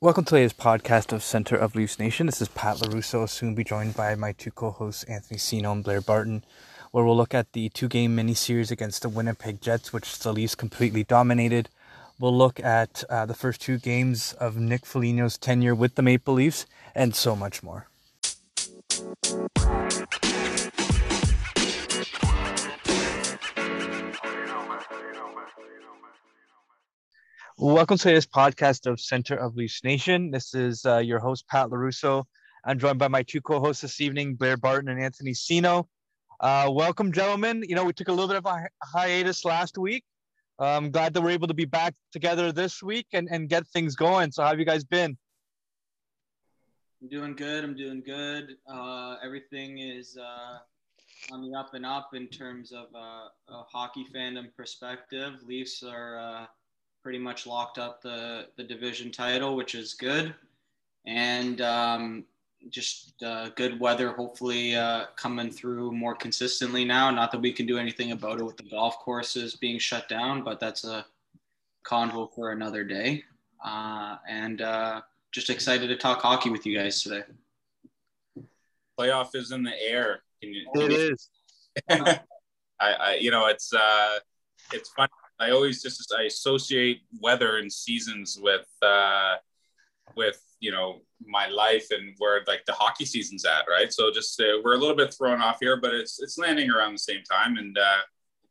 Welcome to today's podcast of Center of Leafs Nation. This is Pat LaRusso, soon be joined by my two co-hosts, Anthony Sino and Blair Barton, where we'll look at the two-game mini-series against the Winnipeg Jets, which the Leafs completely dominated. We'll look at uh, the first two games of Nick Foligno's tenure with the Maple Leafs, and so much more. Welcome to this podcast of Center of Leafs Nation. This is uh, your host, Pat LaRusso. I'm joined by my two co hosts this evening, Blair Barton and Anthony Sino. Uh, welcome, gentlemen. You know, we took a little bit of a hi- hiatus last week. I'm glad that we're able to be back together this week and, and get things going. So, how have you guys been? I'm doing good. I'm doing good. Uh, everything is uh, on the up and up in terms of uh, a hockey fandom perspective. Leafs are uh, pretty much locked up the, the division title, which is good. And um, just uh, good weather, hopefully uh, coming through more consistently now. Not that we can do anything about it with the golf courses being shut down, but that's a convo for another day. Uh, and uh, just excited to talk hockey with you guys today. Playoff is in the air. Can you, can it you, is. I, I, you know, it's uh, it's fun I always just I associate weather and seasons with uh, with you know my life and where like the hockey season's at, right? So just uh, we're a little bit thrown off here, but it's it's landing around the same time, and uh,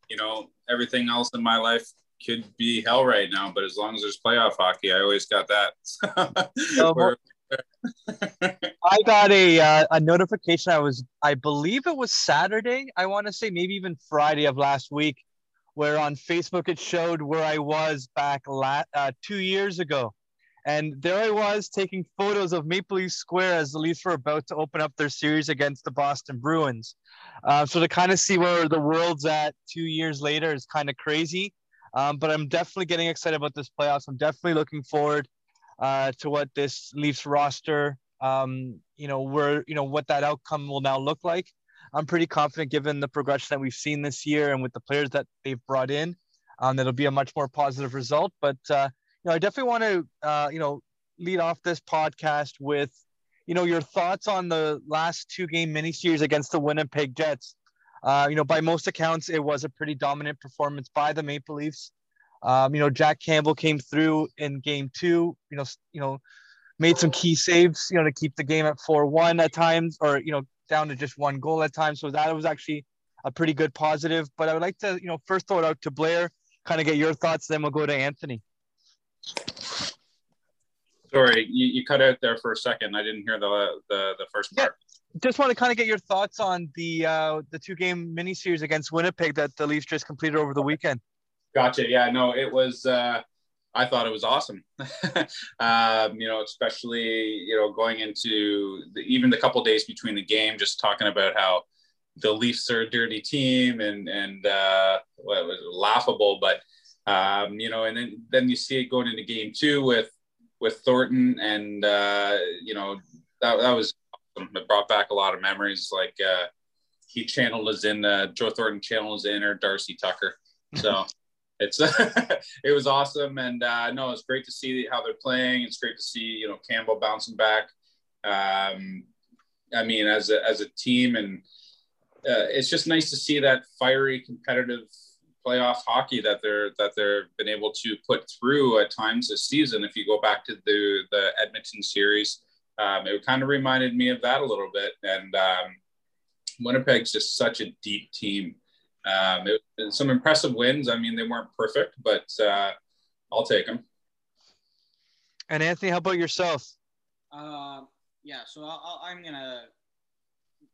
you know everything else in my life could be hell right now, but as long as there's playoff hockey, I always got that. I got a uh, a notification. I was I believe it was Saturday. I want to say maybe even Friday of last week where on Facebook it showed where I was back la- uh, two years ago. And there I was taking photos of Maple Leaf Square as the Leafs were about to open up their series against the Boston Bruins. Uh, so to kind of see where the world's at two years later is kind of crazy. Um, but I'm definitely getting excited about this playoffs. I'm definitely looking forward uh, to what this Leafs roster, um, you know, where you know what that outcome will now look like. I'm pretty confident, given the progression that we've seen this year and with the players that they've brought in, um, that'll be a much more positive result. But uh, you know, I definitely want to uh, you know lead off this podcast with you know your thoughts on the last two game mini series against the Winnipeg Jets. Uh, you know, by most accounts, it was a pretty dominant performance by the Maple Leafs. Um, you know, Jack Campbell came through in game two. You know, you know, made some key saves. You know, to keep the game at four one at times, or you know, down to just one goal at times. So that was actually a pretty good positive. But I would like to, you know, first throw it out to Blair, kind of get your thoughts, then we'll go to Anthony. Sorry, you, you cut out there for a second. I didn't hear the the, the first part. Yeah, just want to kind of get your thoughts on the uh, the two game mini series against Winnipeg that the Leafs just completed over the weekend. Gotcha. Yeah, no, it was. Uh, I thought it was awesome. um, you know, especially you know going into the, even the couple days between the game, just talking about how the Leafs are a dirty team and and uh, well, it was laughable, but um, you know, and then then you see it going into game two with with Thornton, and uh, you know that that was awesome. it brought back a lot of memories. Like uh, he channeled us in, uh, Joe Thornton channeled us in, or Darcy Tucker. So it's it was awesome, and uh, no, it's great to see how they're playing. It's great to see you know Campbell bouncing back. Um, I mean, as a as a team, and uh, it's just nice to see that fiery, competitive playoff hockey that they're that they're been able to put through at times this season. If you go back to the the Edmonton series, um, it kind of reminded me of that a little bit. And um, Winnipeg's just such a deep team um, it, some impressive wins. I mean, they weren't perfect, but uh, I'll take them. And Anthony, how about yourself? Uh, yeah, so i am gonna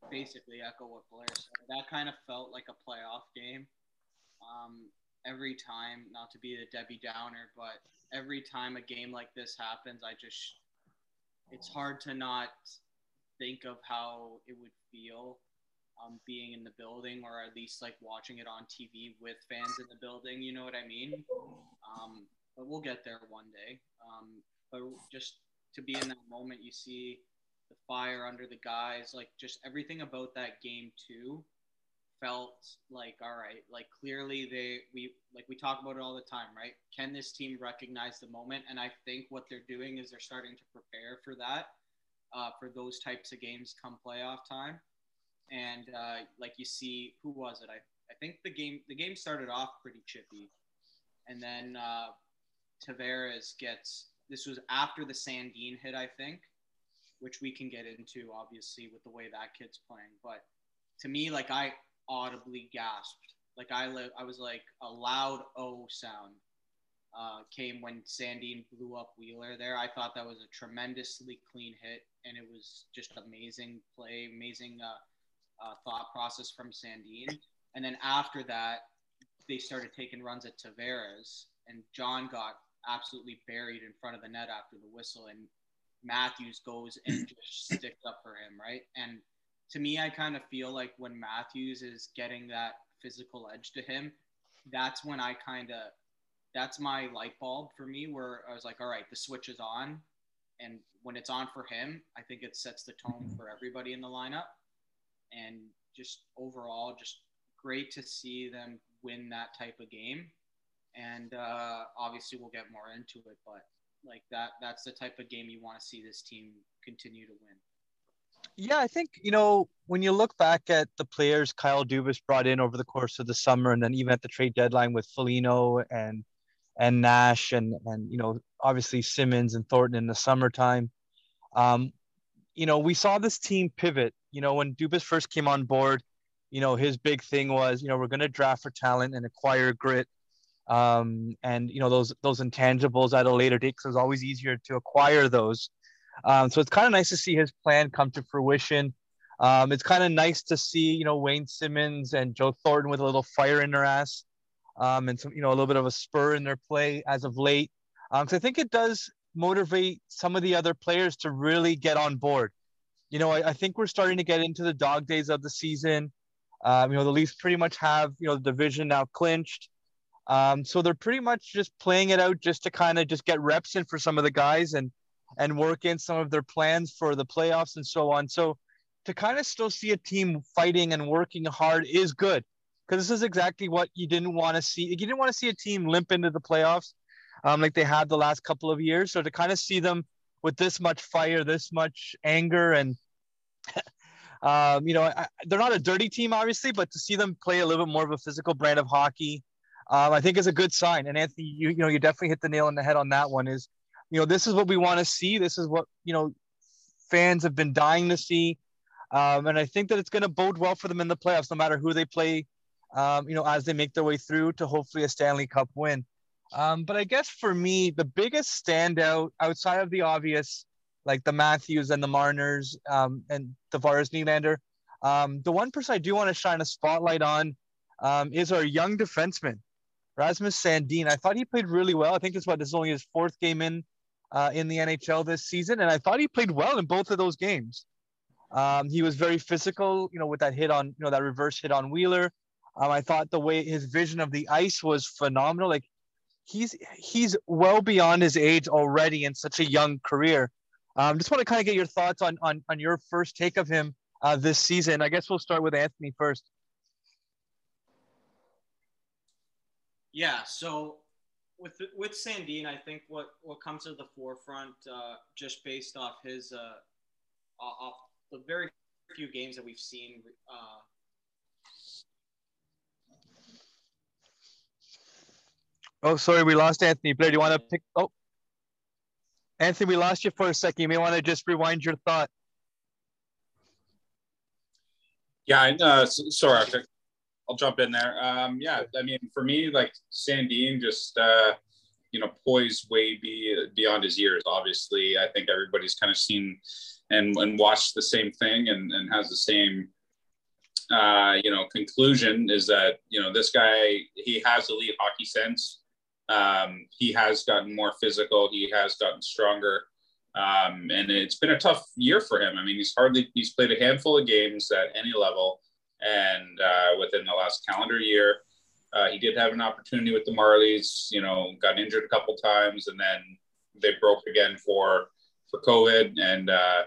basically echo what Blair said. That kind of felt like a playoff game. Um, every time, not to be the Debbie Downer, but every time a game like this happens, I just it's hard to not think of how it would feel um, being in the building or at least like watching it on TV with fans in the building. You know what I mean? Um, but we'll get there one day. Um, but just to be in that moment, you see the fire under the guys, like just everything about that game too felt like all right like clearly they we like we talk about it all the time right can this team recognize the moment and i think what they're doing is they're starting to prepare for that uh, for those types of games come playoff time and uh, like you see who was it i i think the game the game started off pretty chippy and then uh, Tavares gets this was after the Sandin hit i think which we can get into obviously with the way that kid's playing but to me like i audibly gasped. Like I li- I was like a loud O sound uh, came when Sandin blew up Wheeler there. I thought that was a tremendously clean hit, and it was just amazing play, amazing uh, uh, thought process from Sandin. And then after that, they started taking runs at Tavares, and John got absolutely buried in front of the net after the whistle, and Matthews goes and just sticks up for him, right? And to me, I kind of feel like when Matthews is getting that physical edge to him, that's when I kind of, that's my light bulb for me where I was like, all right, the switch is on. And when it's on for him, I think it sets the tone for everybody in the lineup. And just overall, just great to see them win that type of game. And uh, obviously, we'll get more into it, but like that, that's the type of game you want to see this team continue to win. Yeah, I think, you know, when you look back at the players Kyle Dubas brought in over the course of the summer and then even at the trade deadline with Foligno and and Nash and and you know, obviously Simmonds and Thornton in the summertime. Um, you know, we saw this team pivot. You know, when Dubas first came on board, you know, his big thing was, you know, we're going to draft for talent and acquire grit. Um, and you know those those intangibles at a later date because it's always easier to acquire those um, so it's kind of nice to see his plan come to fruition. Um, it's kind of nice to see, you know, Wayne Simmonds and Joe Thornton with a little fire in their ass um, and some, you know, a little bit of a spur in their play as of late. Um, so I think it does motivate some of the other players to really get on board. You know, I, I think we're starting to get into the dog days of the season. Um, you know, the Leafs pretty much have, you know, the division now clinched. Um, so they're pretty much just playing it out just to kind of just get reps in for some of the guys and and work in some of their plans for the playoffs and so on. So to kind of still see a team fighting and working hard is good because this is exactly what you didn't want to see. You didn't want to see a team limp into the playoffs um, like they had the last couple of years. So to kind of see them with this much fire, this much anger, and um, you know, I, they're not a dirty team, obviously, but to see them play a little bit more of a physical brand of hockey, um, I think is a good sign. And Anthony, you, you know, you definitely hit the nail on the head on that one. Is you know, this is what we want to see. This is what, you know, fans have been dying to see. Um, and I think that it's going to bode well for them in the playoffs, no matter who they play, um, you know, as they make their way through to hopefully a Stanley Cup win. Um, but I guess for me, the biggest standout outside of the obvious, like the Matthews and the Marners um, and Tavares Nylander, um, the one person I do want to shine a spotlight on um, is our young defenseman, Rasmus Sandin. I thought he played really well. I think this is what this is only his fourth game in uh, in the NHL this season, and I thought he played well in both of those games. Um, he was very physical, you know, with that hit on, you know, that reverse hit on Wheeler. Um, I thought the way his vision of the ice was phenomenal. Like he's he's well beyond his age already in such a young career. Um, just want to kind of get your thoughts on on on your first take of him uh, this season. I guess we'll start with Anthony first. Yeah. So with with Sandin, I think what what comes to the forefront, uh, just based off his uh, off the very few games that we've seen. Uh, oh, sorry, we lost Anthony Blair. Do you want to pick? Oh, Anthony, we lost you for a second. You may want to just rewind your thought. Yeah, uh, sorry, I'll jump in there. Um, yeah, I mean, for me, like Sandin just uh, you know, poised way be, beyond his years. Obviously, I think everybody's kind of seen and and watched the same thing and and has the same uh, you know conclusion is that you know this guy he has elite hockey sense. Um, he has gotten more physical. He has gotten stronger. Um, and it's been a tough year for him. I mean, he's hardly he's played a handful of games at any level and uh, within the last calendar year, uh, he did have an opportunity with the Marlies. You know, got injured a couple times, and then they broke again for for COVID. And uh,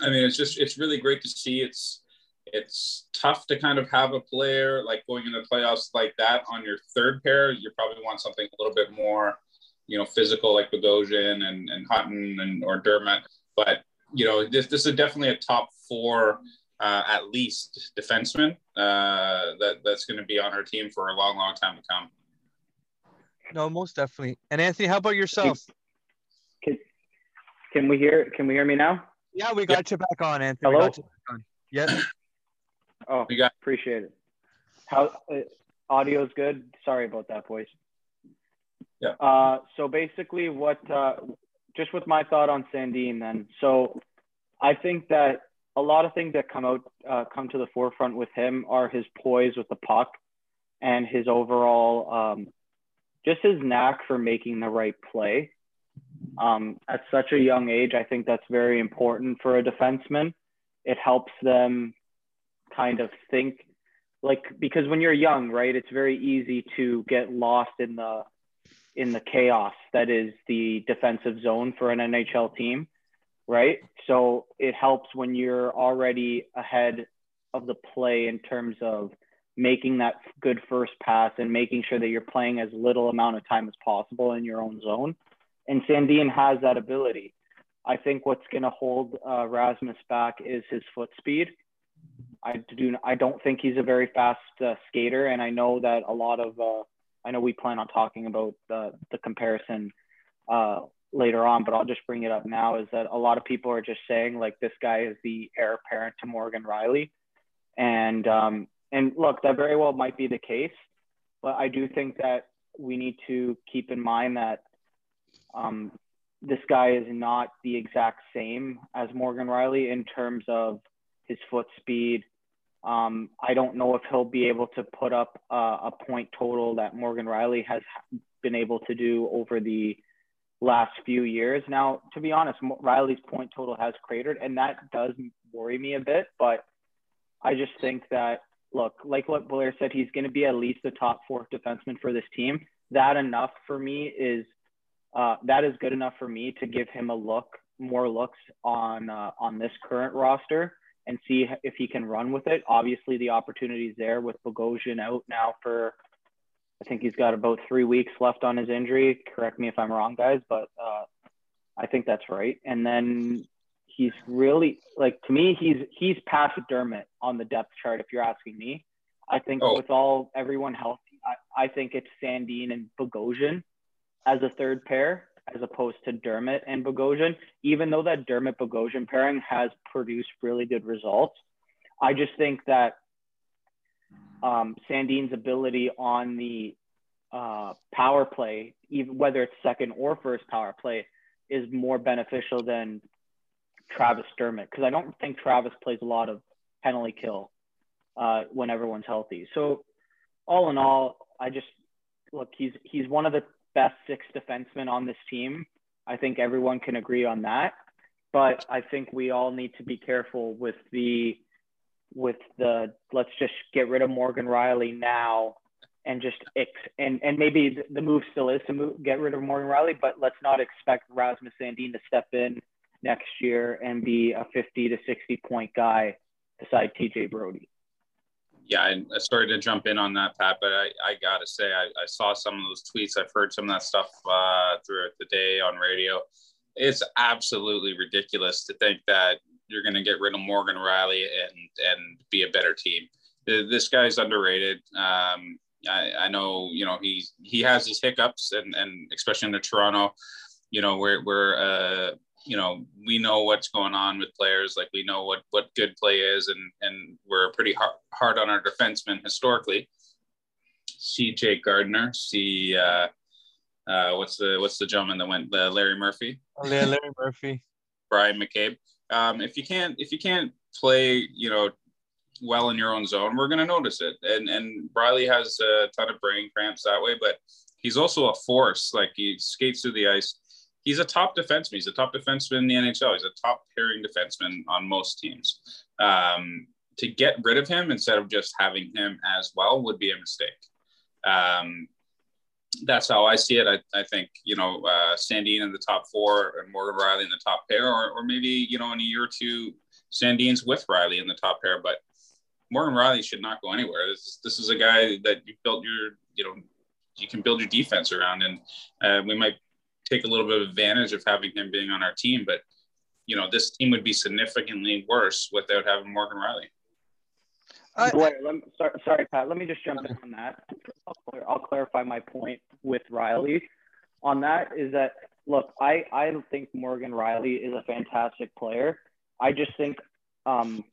I mean, it's just it's really great to see. It's it's tough to kind of have a player like going into playoffs like that on your third pair. You probably want something a little bit more, you know, physical like Bogosian and and Hutton and or Dermott. But you know, this this is definitely a top four. Uh, at least defenseman uh, that that's going to be on our team for a long, long time to come. No, most definitely. And Anthony, how about yourself? Can, can we hear? Can we hear me now? Yeah, we got you back on, Anthony. Hello? Yes. Oh, We got- appreciate it. How uh, audio's good? Sorry about that, boys. Yeah. Uh, so basically, what uh, just with my thought on Sandin, then. So I think that a lot of things that come out uh, come to the forefront with him are his poise with the puck and his overall um, just his knack for making the right play. Um, at such a young age, I think that's very important for a defenseman. It helps them kind of think like because when you're young, right, it's very easy to get lost in the in the chaos that is the defensive zone for an NHL team, right? So it helps when you're already ahead of the play in terms of making that good first pass and making sure that you're playing as little amount of time as possible in your own zone. And Sandin has that ability. I think what's going to hold uh, Rasmus back is his foot speed. I do. I don't think he's a very fast uh, skater, and I know that a lot of. Uh, I know we plan on talking about the the comparison uh, later on, but I'll just bring it up now. Is that a lot of people are just saying like this guy is the heir apparent to Morgan Rielly, and um, and look, that very well might be the case, but I do think that we need to keep in mind that um, this guy is not the exact same as Morgan Rielly in terms of his foot speed. Um, I don't know if he'll be able to put up uh, a point total that Morgan Rielly has been able to do over the last few years. Now, to be honest, Rielly's point total has cratered, and that does worry me a bit. But I just think that, look, like what Blair said, he's going to be at least the top four defenseman for this team. That enough for me is uh, that is good enough for me to give him a look, more looks on uh, on this current roster and see if he can run with it. Obviously, the opportunity is there with Bogosian out now for, I think he's got about three weeks left on his injury. Correct me if I'm wrong, guys, but uh, I think that's right. And then he's really like to me, he's he's past Dermott on the depth chart. If you're asking me, I think Oh. with all everyone healthy, I, I think it's Sandin and Bogosian as a third pair as opposed to Dermott and Bogosian, even though that Dermott Bogosian pairing has produced really good results. I just think that um, Sandin's ability on the uh, power play, even whether it's second or first power play, is more beneficial than Travis Dermott because I don't think Travis plays a lot of penalty kill uh, when everyone's healthy. So all in all, I just look he's he's one of the best six defensemen on this team. I think everyone can agree on that. But I think we all need to be careful with the with the let's just get rid of Morgan Rielly now and just and and maybe the move still is to move, get rid of Morgan Rielly, but let's not expect Rasmus Sandin to step in next year and be a 50 to 60 point guy beside TJ Brodie. Yeah, I, I started to jump in on that, Pat, but I, I gotta say, I, I saw some of those tweets. I've heard some of that stuff uh, throughout the day on radio. It's absolutely ridiculous to think that you're going to get rid of Morgan Rielly and and be a better team. This guy's underrated. Um, I, I know, you know, he's he has his hiccups, and and especially in the Toronto, you know, where where uh, you know we know what's going on with players like we know what what good play is and and we're pretty hard, hard on our defensemen historically. See jake gardiner see uh uh what's the what's the gentleman that went uh, larry murphy? Larry Larry Murphy. bryan mccabe. Um if you can't if you can't play you know well in your own zone we're going to notice it. And and rielly has a ton of brain cramps that way but he's also a force. Like he skates through the ice he's a top defenseman. He's a top defenseman in the NHL. He's a top pairing defenseman on most teams. Um, to get rid of him instead of just having him as well would be a mistake. Um, that's how I see it. I, I think, you know, uh, Sandin in the top four and Morgan Rielly in the top pair, or, or maybe, you know, in a year or two, Sandin's with Rielly in the top pair, but Morgan Rielly should not go anywhere. This, this is a guy that you built your, you know, you can build your defense around, and uh, we might take a little bit of advantage of having him being on our team. But you know, this team would be significantly worse without having Morgan Rielly. Uh, Blair, let me, sorry, sorry, Pat. Let me just jump in on that. I'll, I'll clarify my point with Rielly. On that is that look, I I think Morgan Rielly is a fantastic player. I just think um,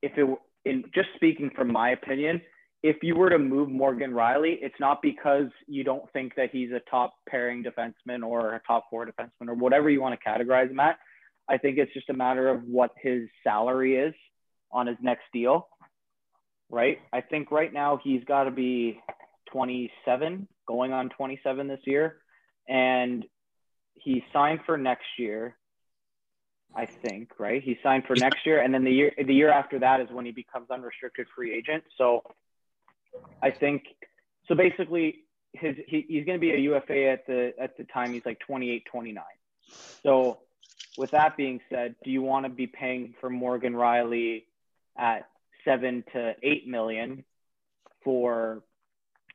if it in just speaking from my opinion, if you were to move Morgan Rielly, it's not because you don't think that he's a top pairing defenseman or a top four defenseman or whatever you want to categorize him at. I think it's just a matter of what his salary is on his next deal right? I think right now he's got to be 27, going on 27 this year, and he signed for next year. I think, right? He signed for next year, and then the year the year after that is when he becomes unrestricted free agent. So, I think so. Basically, his he, he's going to be a UFA at the at the time he's like 28, 29. So, with that being said, do you want to be paying for Morgan Rielly at seven to eight million for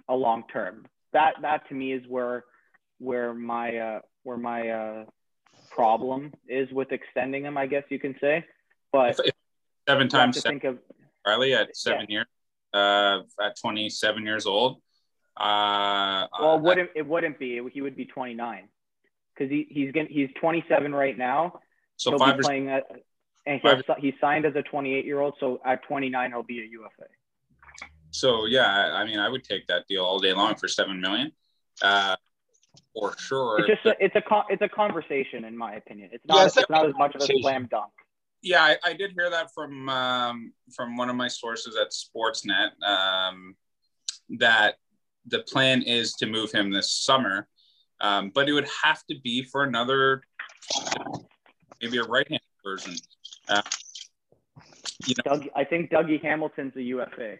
a long term. That that to me is where where my uh, where my uh, problem is with extending him. I guess you can say, but seven times to think of Rielly at seven yeah. years, uh, at twenty seven years old. Uh, well, it wouldn't it wouldn't be? He would be twenty nine because he, he's getting he's twenty seven right now. So he'll be playing at and he he signed as a 28 year old. So at 29, he'll be a UFA. So yeah, I mean, I would take that deal all day long for seven million, uh, for sure. It's just a, it's a it's a conversation, in my opinion. It's not yeah, it's, it's not as much of a slam dunk. Yeah, I, I did hear that from um, from one of my sources at Sportsnet um, that the plan is to move him this summer, um, but it would have to be for another maybe a right hand version. Uh, you know, Doug, I think Dougie Hamilton's a UFA,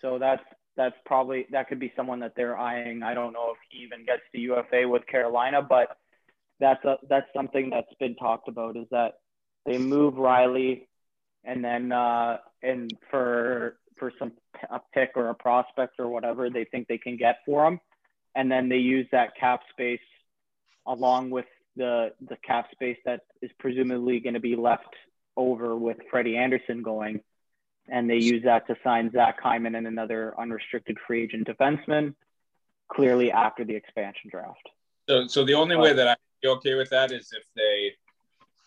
so that's that's probably that could be someone that they're eyeing. I don't know if he even gets to UFA with Carolina, but that's a that's something that's been talked about is that they move Rielly, and then uh, and for for some a pick or a prospect or whatever they think they can get for him, and then they use that cap space along with the the cap space that is presumably going to be left over with Freddie Andersen going, and they use that to sign Zach Hyman and another unrestricted free agent defenseman, clearly after the expansion draft. So, so the only but, way that I'd be okay with that is if they,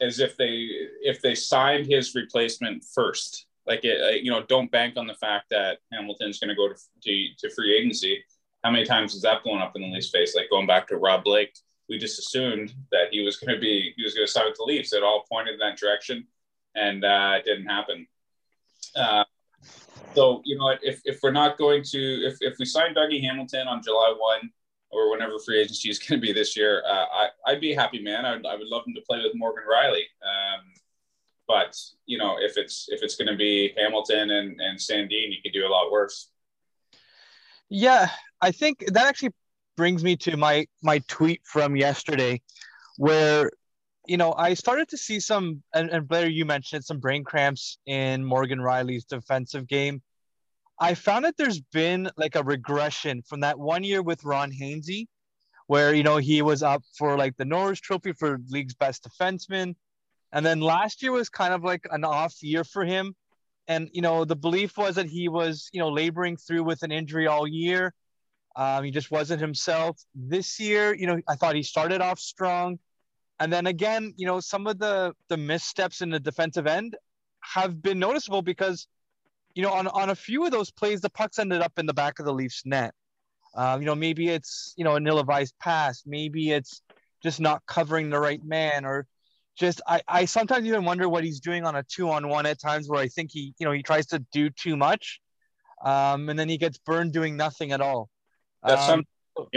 is if they if they signed his replacement first. Like it, you know, don't bank on the fact that Hamilton's going to go to, to free agency. How many times has that blown up in the Leafs face? Like going back to Rob Blake we just assumed that he was going to be he was going to sign with the Leafs. It all pointed in that direction, and uh, it didn't happen. Uh, so you know, if, if we're not going to if, if we sign Dougie Hamilton on July one or whenever free agency is going to be this year, uh, I I'd be happy, man. I would, I would love him to play with Morgan Rielly. Um, but you know, if it's if it's going to be Hamilton and and Sandin, you could do a lot worse. Yeah, I think that actually brings me to my my tweet from yesterday, where you know I started to see some and, and Blair, you mentioned some brain cramps in Morgan Rielly's defensive game. I found that there's been like a regression from that one year with Ron Hainsey, where you know he was up for like the Norris Trophy for league's best defenseman, and then last year was kind of like an off year for him. And you know the belief was that he was you know laboring through with an injury all year, um, he just wasn't himself. This year, you know, I thought he started off strong. And then again, you know, some of the the missteps in the defensive end have been noticeable because, you know, on, on a few of those plays, the pucks ended up in the back of the Leafs net. Um, you know, maybe it's, you know, an ill-advised pass. Maybe it's just not covering the right man or just I, I sometimes even wonder what he's doing on a two-on-one at times where I think he, you know, he tries to do too much. Um, and then he gets burned doing nothing at all. That's um, some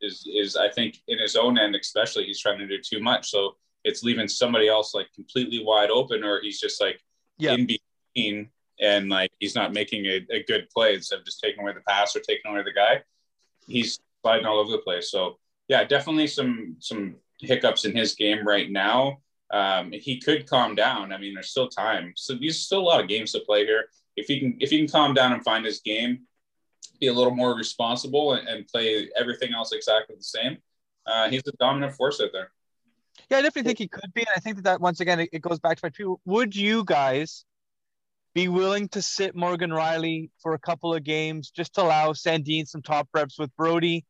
is is I think in his own end especially he's trying to do too much. So it's leaving somebody else like completely wide open, or he's just like yeah. in between and like he's not making a, a good play instead of just taking away the pass or taking away the guy. He's sliding all over the place. So yeah, definitely some some hiccups in his game right now. um, he could calm down. I mean, there's still time, so there's still a lot of games to play here. If he can, if he can calm down and find his game, be a little more responsible and, and play everything else exactly the same, uh, he's a dominant force out there. Yeah, I definitely think he could be, and I think that, that once again it, it goes back to my two. Would you guys be willing to sit Morgan Rielly for a couple of games just to allow Sandin some top reps with Brodie,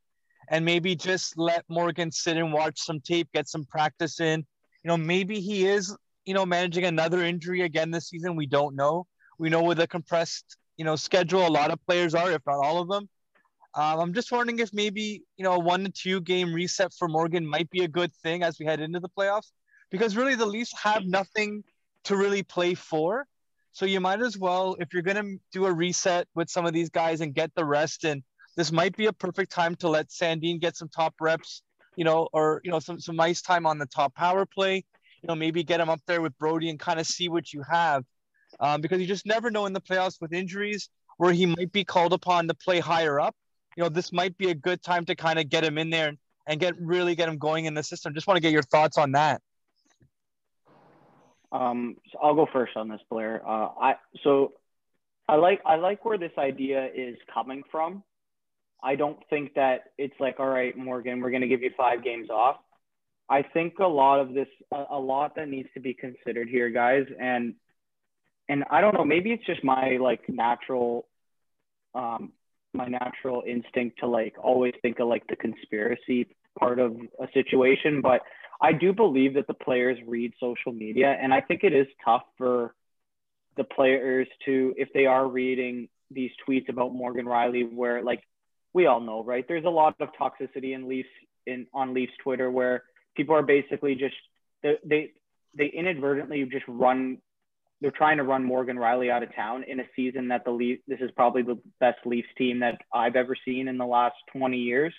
and maybe just let Morgan sit and watch some tape, get some practice in. You know, maybe he is, you know, managing another injury again this season. We don't know. We know with a compressed, you know, schedule, a lot of players are, if not all of them. Um, I'm just wondering if maybe you know a one to two game reset for Morgan might be a good thing as we head into the playoffs, because really the Leafs have nothing to really play for. So you might as well, if you're gonna do a reset with some of these guys and get the rest in, this might be a perfect time to let Sandin get some top reps, you know, or you know some some ice time on the top power play. You know, maybe get him up there with Brodie and kind of see what you have, um, because you just never know in the playoffs with injuries where he might be called upon to play higher up you know, this might be a good time to kind of get him in there and, and get really get him going in the system. Just want to get your thoughts on that. Um, so I'll go first on this, Blair. Uh, I so I like I like where this idea is coming from. I don't think that it's like, all right, Morgan, we're going to give you five games off. I think a lot of this, a, lot that needs to be considered here, guys, and and I don't know, maybe it's just my like natural um, my natural instinct to like always think of like the conspiracy part of a situation, but I do believe that the players read social media, and I think it is tough for the players to if they are reading these tweets about Morgan Rielly, where like we all know, right? There's a lot of toxicity in Leafs in on Leafs Twitter where people are basically just they they, inadvertently just run they're trying to run Morgan Rielly out of town in a season that the Leaf, this is probably the best Leafs team that I've ever seen in the last 20 years.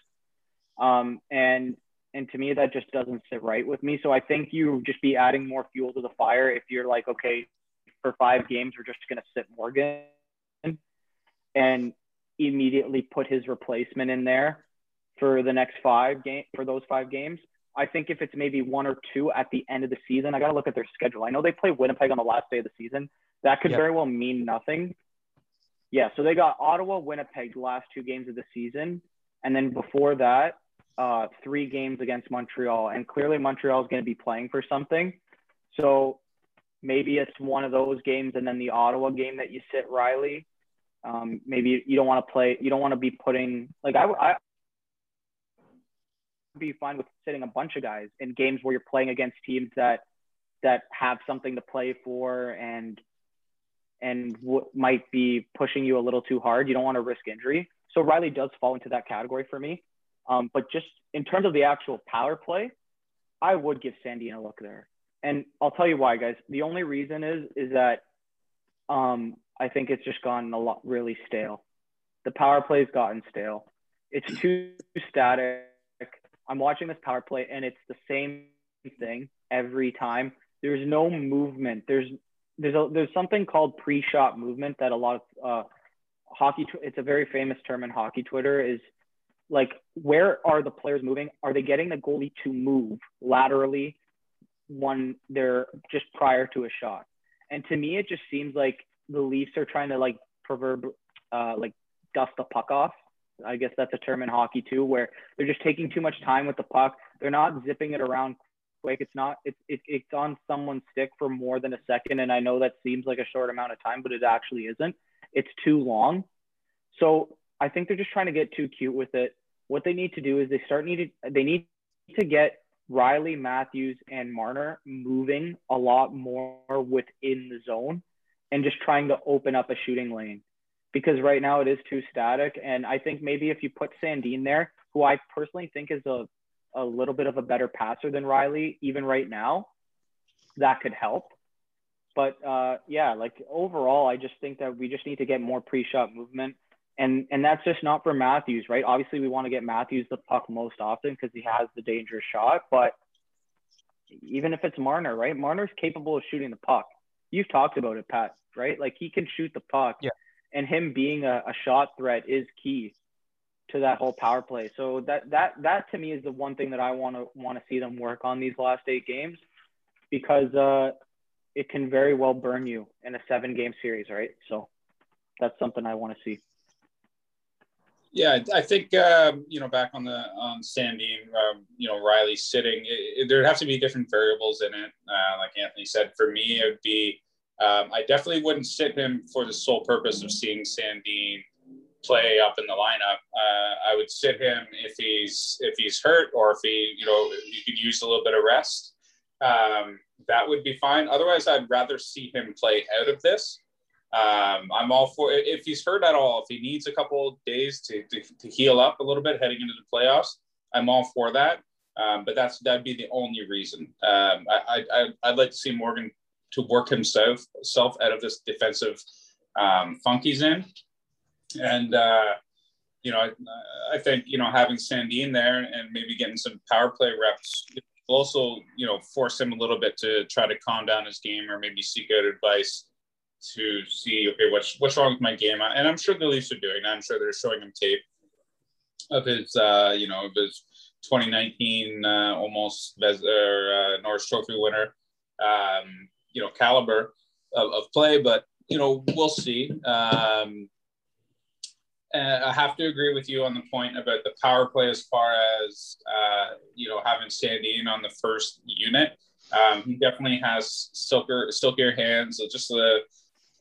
Um, and, and to me, that just doesn't sit right with me. So I think you just be adding more fuel to the fire if you're like, okay, for five games, we're just going to sit Morgan and immediately put his replacement in there for the next five game for those five games. I think if it's maybe one or two at the end of the season, I got to look at their schedule. I know they play Winnipeg on the last day of the season. That could yep. very well mean nothing. Yeah, so they got Ottawa, Winnipeg the last two games of the season, and then before that, uh, three games against Montreal. And clearly, Montreal is going to be playing for something. So maybe it's one of those games, and then the Ottawa game that you sit Rielly. Um, maybe you don't want to play. You don't want to be putting like I, I be fine with sitting a bunch of guys in games where you're playing against teams that that have something to play for and and what might be pushing you a little too hard. You don't want to risk injury. So Rielly does fall into that category for me. Um, but just in terms of the actual power play, I would give Sandin a look there. And I'll tell you why, guys. The only reason is is that um, I think it's just gotten a lot really stale. The power play's gotten stale. It's too static I'm watching this power play and it's the same thing every time. There's no movement. There's there's a, there's something called pre-shot movement that a lot of uh, hockey. It's a very famous term in hockey Twitter. Is like where are the players moving? Are they getting the goalie to move laterally when they're just prior to a shot? And to me, it just seems like the Leafs are trying to like proverb uh, like dust the puck off I guess that's a term in hockey too, where they're just taking too much time with the puck. They're not zipping it around quick. It's not. It's it, it's on someone's stick for more than a second, and I know that seems like a short amount of time, but it actually isn't. It's too long. So I think they're just trying to get too cute with it. What they need to do is they start needed. They need to get Rielly Matthews, and Marner moving a lot more within the zone, and just trying to open up a shooting lane because right now it is too static. And I think maybe if you put Sandin there, who I personally think is a, a little bit of a better passer than Rielly, even right now, that could help. But uh, yeah, like overall, I just think that we just need to get more pre-shot movement. And, and that's just not for Matthews, right? Obviously, we want to get Matthews the puck most often because he has the dangerous shot. But even if it's Marner, right? Marner's capable of shooting the puck. You've talked about it, Pat, right? Like he can shoot the puck. Yeah and him being a, a shot threat is key to that whole power play. So that that that to me is the one thing that I want to want to see them work on these last eight games. because uh, it can very well burn you in a seven game series, right? So that's something I want to see. Yeah, I think um, you know back on the on Sandin, um, you know Rielly sitting. It, it, there'd have to be different variables in it. Uh, like Anthony said, for me, it would be um, I definitely wouldn't sit him for the sole purpose of seeing Sandin play up in the lineup. Uh, I would sit him if he's if he's hurt or if he you know you could use a little bit of rest. Um, that would be fine. Otherwise, I'd rather see him play out of this. Um, I'm all for if he's hurt at all. If he needs a couple days to, to, to heal up a little bit heading into the playoffs, I'm all for that. Um, but that's that'd be the only reason. Um, I, I I'd like to see Morgan to work himself self out of this defensive um, funk he's in, and uh, you know I, I think you know having Sandin there and maybe getting some power play reps will also you know force him a little bit to try to calm down his game or maybe seek out advice to see okay what's what's wrong with my game? And i'm sure the leafs are doing i'm sure they're showing him tape of his uh you know of his 2019 uh, almost or, uh, norris trophy winner um you know caliber of, of play. But you know we'll see. Um I have to agree with you on the point about the power play as far as uh, you know having Sandin on the first unit. Um, he definitely has silker, silkier hands, just a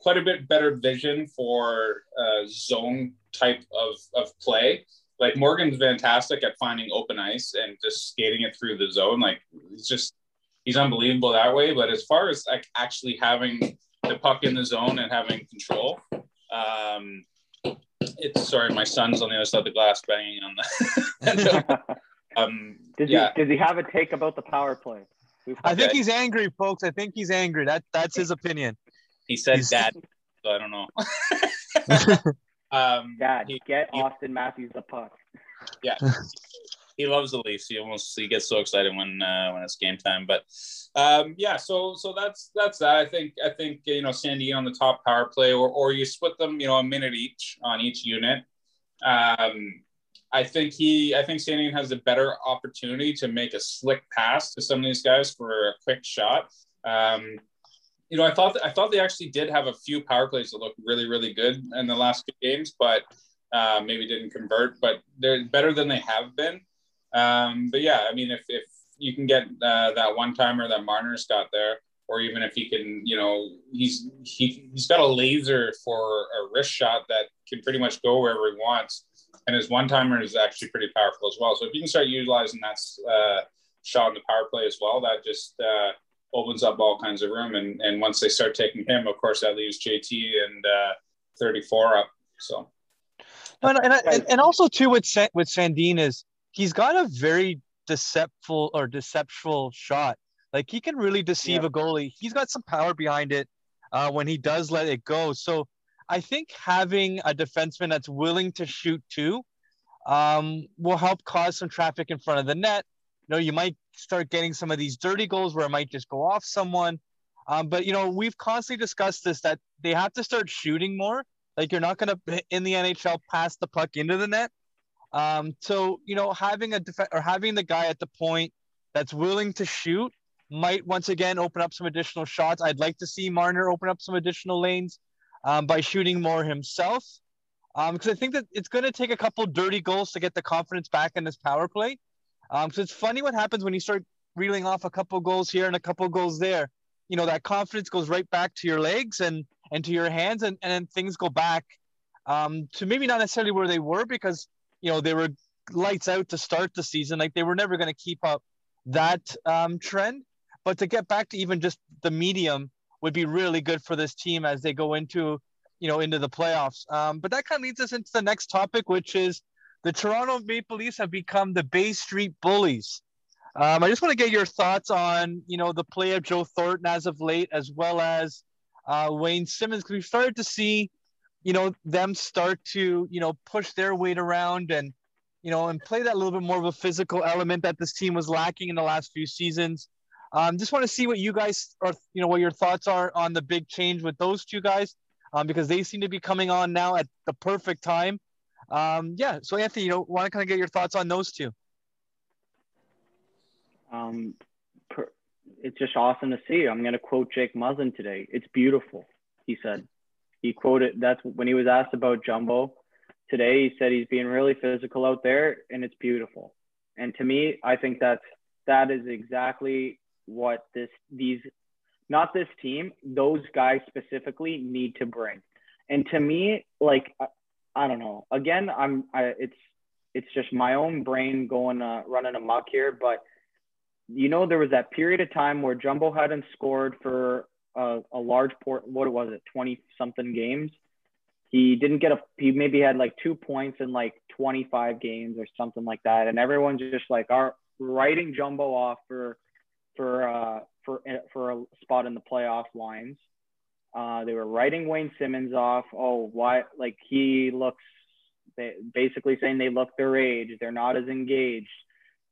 quite a bit better vision for uh, zone type of, of play. Like Morgan's fantastic at finding open ice and just skating it through the zone. Like he's just he's unbelievable that way. But as far as like actually having the puck in the zone and having control, um, it's sorry, my son's on the other side of the glass banging on the. um, did yeah. he did he have a take about the power play? I think he's angry, folks. I think he's angry. That that's his opinion. He said he's... dad, so I don't know. um, dad, he, get he, Auston Matthews the puck. Yeah, he loves the Leafs. He almost he gets so excited when uh, when it's game time. But um, yeah, so so that's that's that. I think I think you know Sandy on the top power play, or or you split them, you know, a minute each on each unit. Um, I think he, I think Sandy has a better opportunity to make a slick pass to some of these guys for a quick shot. Um, you know, I thought I thought they actually did have a few power plays that looked really, really good in the last few games, but uh, maybe didn't convert. But they're better than they have been. Um, but yeah, I mean, if, if you can get uh, that one timer that Marner's got there, or even if he can, you know, he's he, he's got a laser for a wrist shot that can pretty much go wherever he wants, and his one timer is actually pretty powerful as well. So if you can start utilizing that uh, shot in the power play as well, that just uh, opens up all kinds of room. And and once they start taking him, of course, that leaves JT and uh, 34 up. So. And, and, and also too with with Sandin is he's got a very deceptful or deceptive shot. Like he can really deceive yeah. a goalie. He's got some power behind it uh, when he does let it go. So I think having a defenseman that's willing to shoot too um, will help cause some traffic in front of the net. Know, you might start getting some of these dirty goals where it might just go off someone. Um, but you know, we've constantly discussed this that they have to start shooting more. Like you're not going to in the NHL pass the puck into the net. Um, so you know, having a def- or having the guy at the point that's willing to shoot might once again open up some additional shots. I'd like to see Marner open up some additional lanes um, by shooting more himself. Because um, I think that it's going to take a couple dirty goals to get the confidence back in this power play. Um, so it's funny what happens when you start reeling off a couple goals here and a couple goals there. You know that confidence goes right back to your legs and and to your hands, and and then things go back um, to maybe not necessarily where they were because you know, they were lights out to start the season. Like they were never going to keep up that um, trend. But to get back to even just the medium would be really good for this team as they go into, you know, into the playoffs. Um, but that kind of leads us into the next topic, which is the Toronto Maple Leafs have become the Bay Street Bullies. Um, I just want to get your thoughts on, you know, the play of Joe Thornton as of late, as well as uh, Wayne Simmonds, because we've started to see you know, them start to, you know, push their weight around and, you know, and play that little bit more of a physical element that this team was lacking in the last few seasons. Um, just want to see what you guys are, you know, what your thoughts are on the big change with those two guys, um, because they seem to be coming on now at the perfect time. Um, yeah. So Anthony, you know, want to kind of get your thoughts on those two? Um, per, it's just awesome to see. I'm going to quote Jake Muzzin today. It's beautiful, he said. He quoted that's when he was asked about Jumbo today. He said he's being really physical out there, and it's beautiful. And to me, I think that's that is exactly what this these not this team, those guys specifically need to bring. And to me, like I, don't know. Again, I'm I, it's it's just my own brain going uh, running amok here, but you know, there was that period of time where Jumbo hadn't scored for a, a large port. What was it, twenty something games? He didn't get a. He maybe had like two points in like twenty five games or something like that, and everyone's just like, "Are writing Jumbo off for for uh, for for a spot in the playoff lines." Uh, they were writing Wayne Simmonds off. Oh, why? Like he looks, basically saying they look their age. They're not as engaged.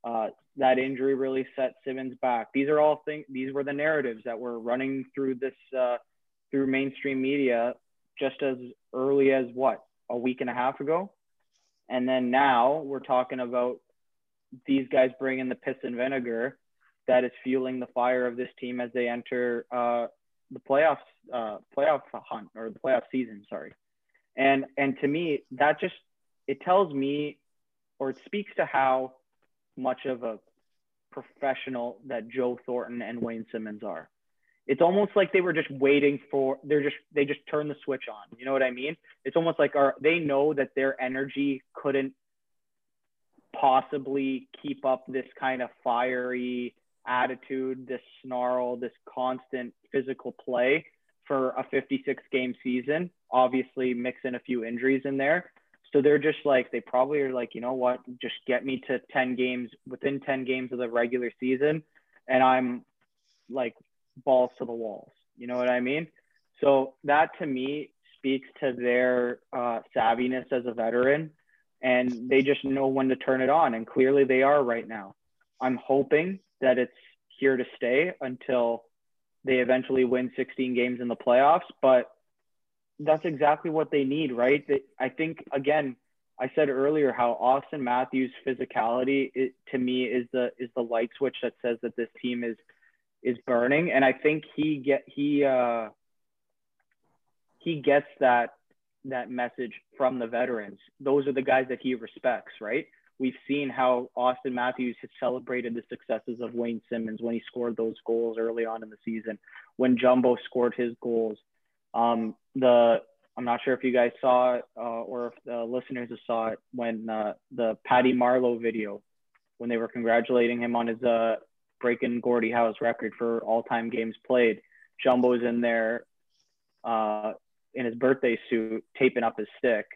Uh, that injury really set Simmonds back. These are all things. These were the narratives that were running through this uh, through mainstream media just as early as what a week and a half ago, and then now we're talking about these guys bringing the piss and vinegar that is fueling the fire of this team as they enter uh, the playoffs uh, playoff hunt or the playoff season. Sorry, and and to me that just it tells me or it speaks to how much of a professional that Joe Thornton and Wayne Simmonds are. It's almost like they were just waiting for they're just they just turn the switch on. You know what I mean? It's almost like are they know that their energy couldn't possibly keep up this kind of fiery attitude, this snarl, this constant physical play for a 56 game season. Obviously, mix in a few injuries in there. So they're just like, they probably are like, you know what, just get me to 10 games within 10 games of the regular season. And I'm like balls to the walls. You know what I mean? So that to me speaks to their uh, savviness as a veteran. And they just know when to turn it on. And clearly they are right now. I'm hoping that it's here to stay until they eventually win 16 games in the playoffs. But that's exactly what they need, right? I think again, I said earlier how Austin Matthews' physicality it, to me is the is the light switch that says that this team is is burning, and I think he get he uh, he gets that that message from the veterans. Those are the guys that he respects, right? We've seen how Austin Matthews has celebrated the successes of Wayne Simmonds when he scored those goals early on in the season, when Jumbo scored his goals. Um, the I'm not sure if you guys saw it uh, or if the listeners saw it when uh, the Patty Marleau video, when they were congratulating him on his uh, breaking Gordie Howe's record for all-time games played. Jumbo's in there uh, in his birthday suit, taping up his stick,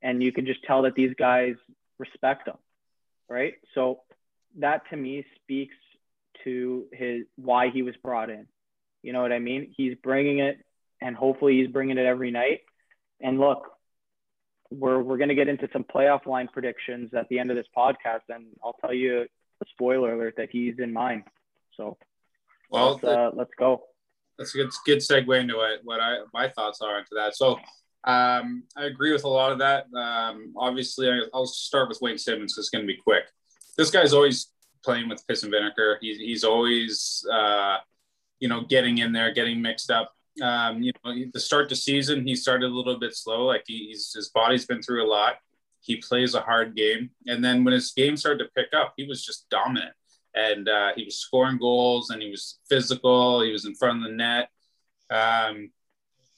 and you can just tell that these guys respect him, right? So that to me speaks to his why he was brought in. You know what I mean? He's bringing it and hopefully he's bringing it every night. And look, we're we're going to get into some playoff line predictions at the end of this podcast, and I'll tell you a spoiler alert that he's in mine. So, well, let's, uh, let's go. That's a good good segue into what what I my thoughts are into that. So. Um, I agree with a lot of that. Um, obviously, I, will start with Wayne Simmonds. It's going to be quick. This guy's always playing with piss and vinegar. He's, he's always, uh, you know, getting in there, getting mixed up um, you know, the start the season, he started a little bit slow. Like he's his body's been through a lot. He plays a hard game, and then when his game started to pick up, he was just dominant. And uh, he was scoring goals, and he was physical. He was in front of the net, um,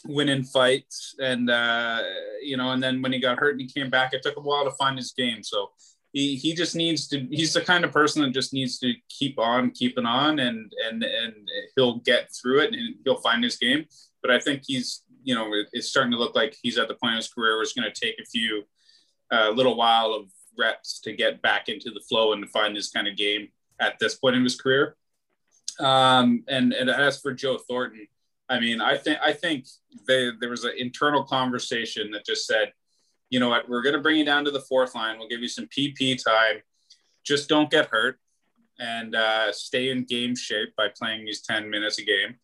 winning fights, and uh, you know. And then when he got hurt and he came back, it took a while to find his game. So he, he just needs to he's the kind of person that just needs to keep on keeping on and and and he'll get through it and he'll find his game but i think he's you know it's starting to look like he's at the point of his career where it's going to take a few a uh, little while of reps to get back into the flow and to find his kind of game at this point in his career um, and and as for joe thornton i mean i think i think they, there was an internal conversation that just said you know what, we're going to bring you down to the fourth line. We'll give you some PP time. Just don't get hurt and uh, stay in game shape by playing these 10 minutes a game.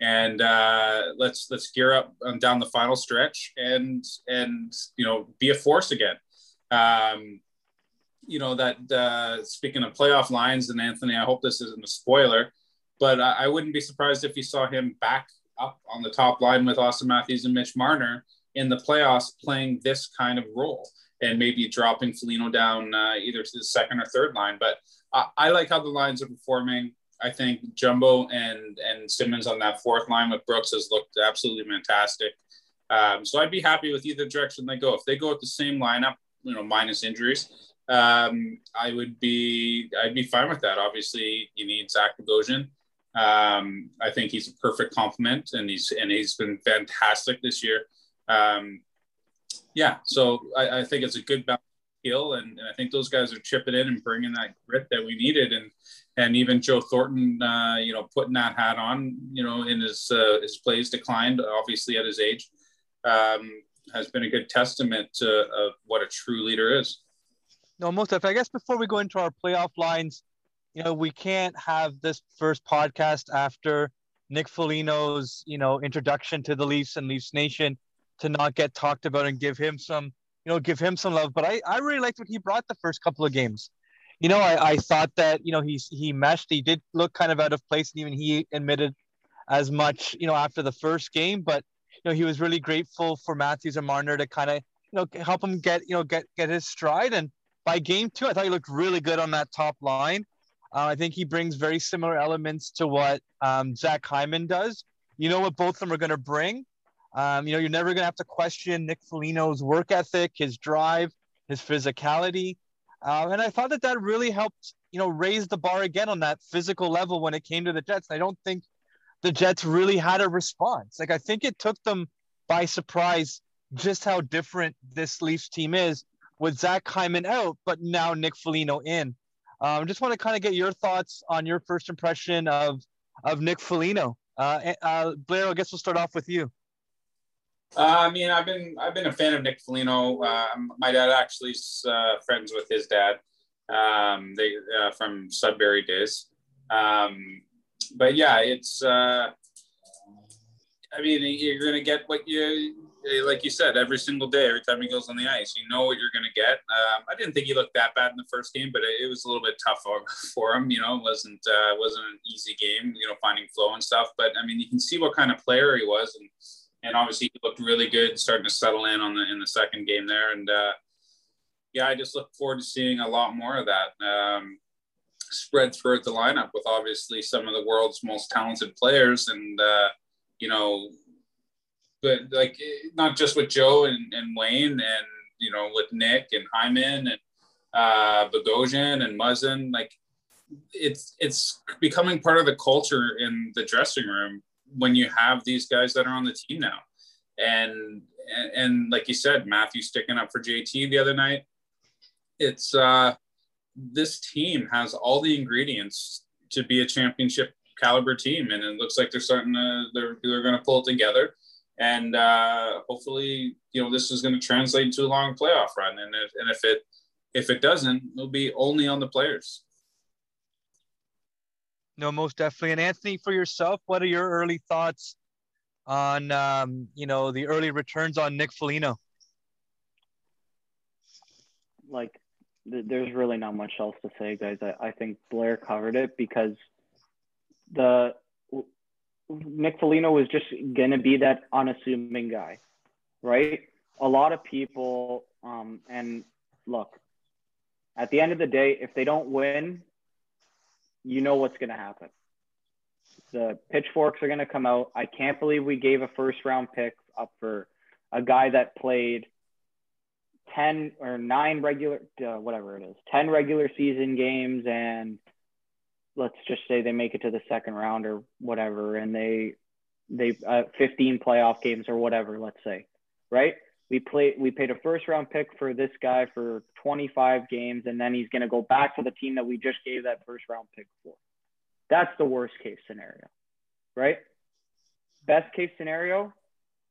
And uh, let's let's gear up down the final stretch and and you know be a force again. Um, you know that uh, speaking of playoff lines, and Anthony, I hope this isn't a spoiler. but I, I wouldn't be surprised if you saw him back up on the top line with Austin Matthews and Mitch Marner in the playoffs playing this kind of role and maybe dropping Foligno down uh, either to the second or third line. But I, I like how the lines are performing. I think Jumbo and and Simmonds on that fourth line with Brooks has looked absolutely fantastic. Um, so I'd be happy with either direction they go. If they go with the same lineup, you know, minus injuries, um, I would be I'd be fine with that. Obviously, you need Zach Bogosian. Um, I think he's a perfect complement, and he's and he's been fantastic this year. Um, yeah, so I, I, think it's a good balance skill, and, and, I think those guys are chipping in and bringing that grit that we needed, and and even Joe Thornton, uh, you know, putting that hat on, you know, in his uh, his plays declined, obviously at his age, um, has been a good testament to of what a true leader is. No, most. I guess before we go into our playoff lines, you know, we can't have this first podcast after Nick Foligno's, you know, introduction to the Leafs and Leafs Nation to not get talked about and give him some, you know, give him some love. But I, I really liked what he brought the first couple of games. You know, I, I thought that, you know, he's he meshed. He did look kind of out of place, and even he admitted as much, you know, after the first game. But you know, he was really grateful for Matthews and Marner to kind of, you know, help him get, you know, get get his stride. And by game two, I thought he looked really good on that top line. Uh, I think he brings very similar elements to what um, Zach Hyman does. You know what both of them are going to bring. Um, you know, you're never going to have to question Nick Foligno's work ethic, his drive, his physicality. Uh, and I thought that that really helped, you know, raise the bar again on that physical level when it came to the Jets. I don't think the Jets really had a response. Like, I think it took them by surprise just how different this Leafs team is with Zach Hyman out, but now Nick Foligno in. I um, just want to kind of get your thoughts on your first impression of of Nick Foligno. Uh, uh, Blair, I guess we'll start off with you. Uh, I mean, I've been I've been a fan of Nick Foligno. Uh, my dad actually is uh, friends with his dad. Um, they uh, from Sudbury days. Um, but yeah, it's. I mean, you're gonna get what you like you said, every single day, every time he goes on the ice, you know what you're going to get. Um, I didn't think he looked that bad in the first game, but it, it was a little bit tough for, for him. You know, it wasn't uh, wasn't an easy game. You know, finding flow and stuff. But I mean, you can see what kind of player he was, and and obviously he looked really good, starting to settle in on the in the second game there. And uh, yeah, I just look forward to seeing a lot more of that. Um, spread throughout the lineup with obviously some of the world's most talented players and uh, you know but like not just with Joe and, and Wayne and you know with Nick and Hyman and uh, Bogosian and Muzzin, like it's it's becoming part of the culture in the dressing room when you have these guys that are on the team now, and and, and like you said, Matthew sticking up for JT the other night. It's uh, this team has all the ingredients to be a championship caliber team, and it looks like they're starting to they're they're going to pull it together and uh, hopefully, you know, this is going to translate into a long playoff run. And if, and if it if it doesn't, it'll be only on the players. No, most definitely. And Anthony, for yourself, what are your early thoughts on um, you know the early returns on Nick Foligno? Like, th- there's really not much else to say, guys. I, I think Blair covered it because the Nick Foligno was just going to be that unassuming guy, right? A lot of people, um, and look, at the end of the day, if they don't win, you know what's going to happen. The pitchforks are going to come out. I can't believe we gave a first round pick up for a guy that played 10 or nine regular, uh, whatever it is, 10 regular season games and let's just say they make it to the second round or whatever, and they they uh, 15 playoff games or whatever, let's say, right? We play we paid a first round pick for this guy for 25 games, and then he's going to go back to the team that we just gave that first round pick for. That's the worst case scenario, right? Best case scenario,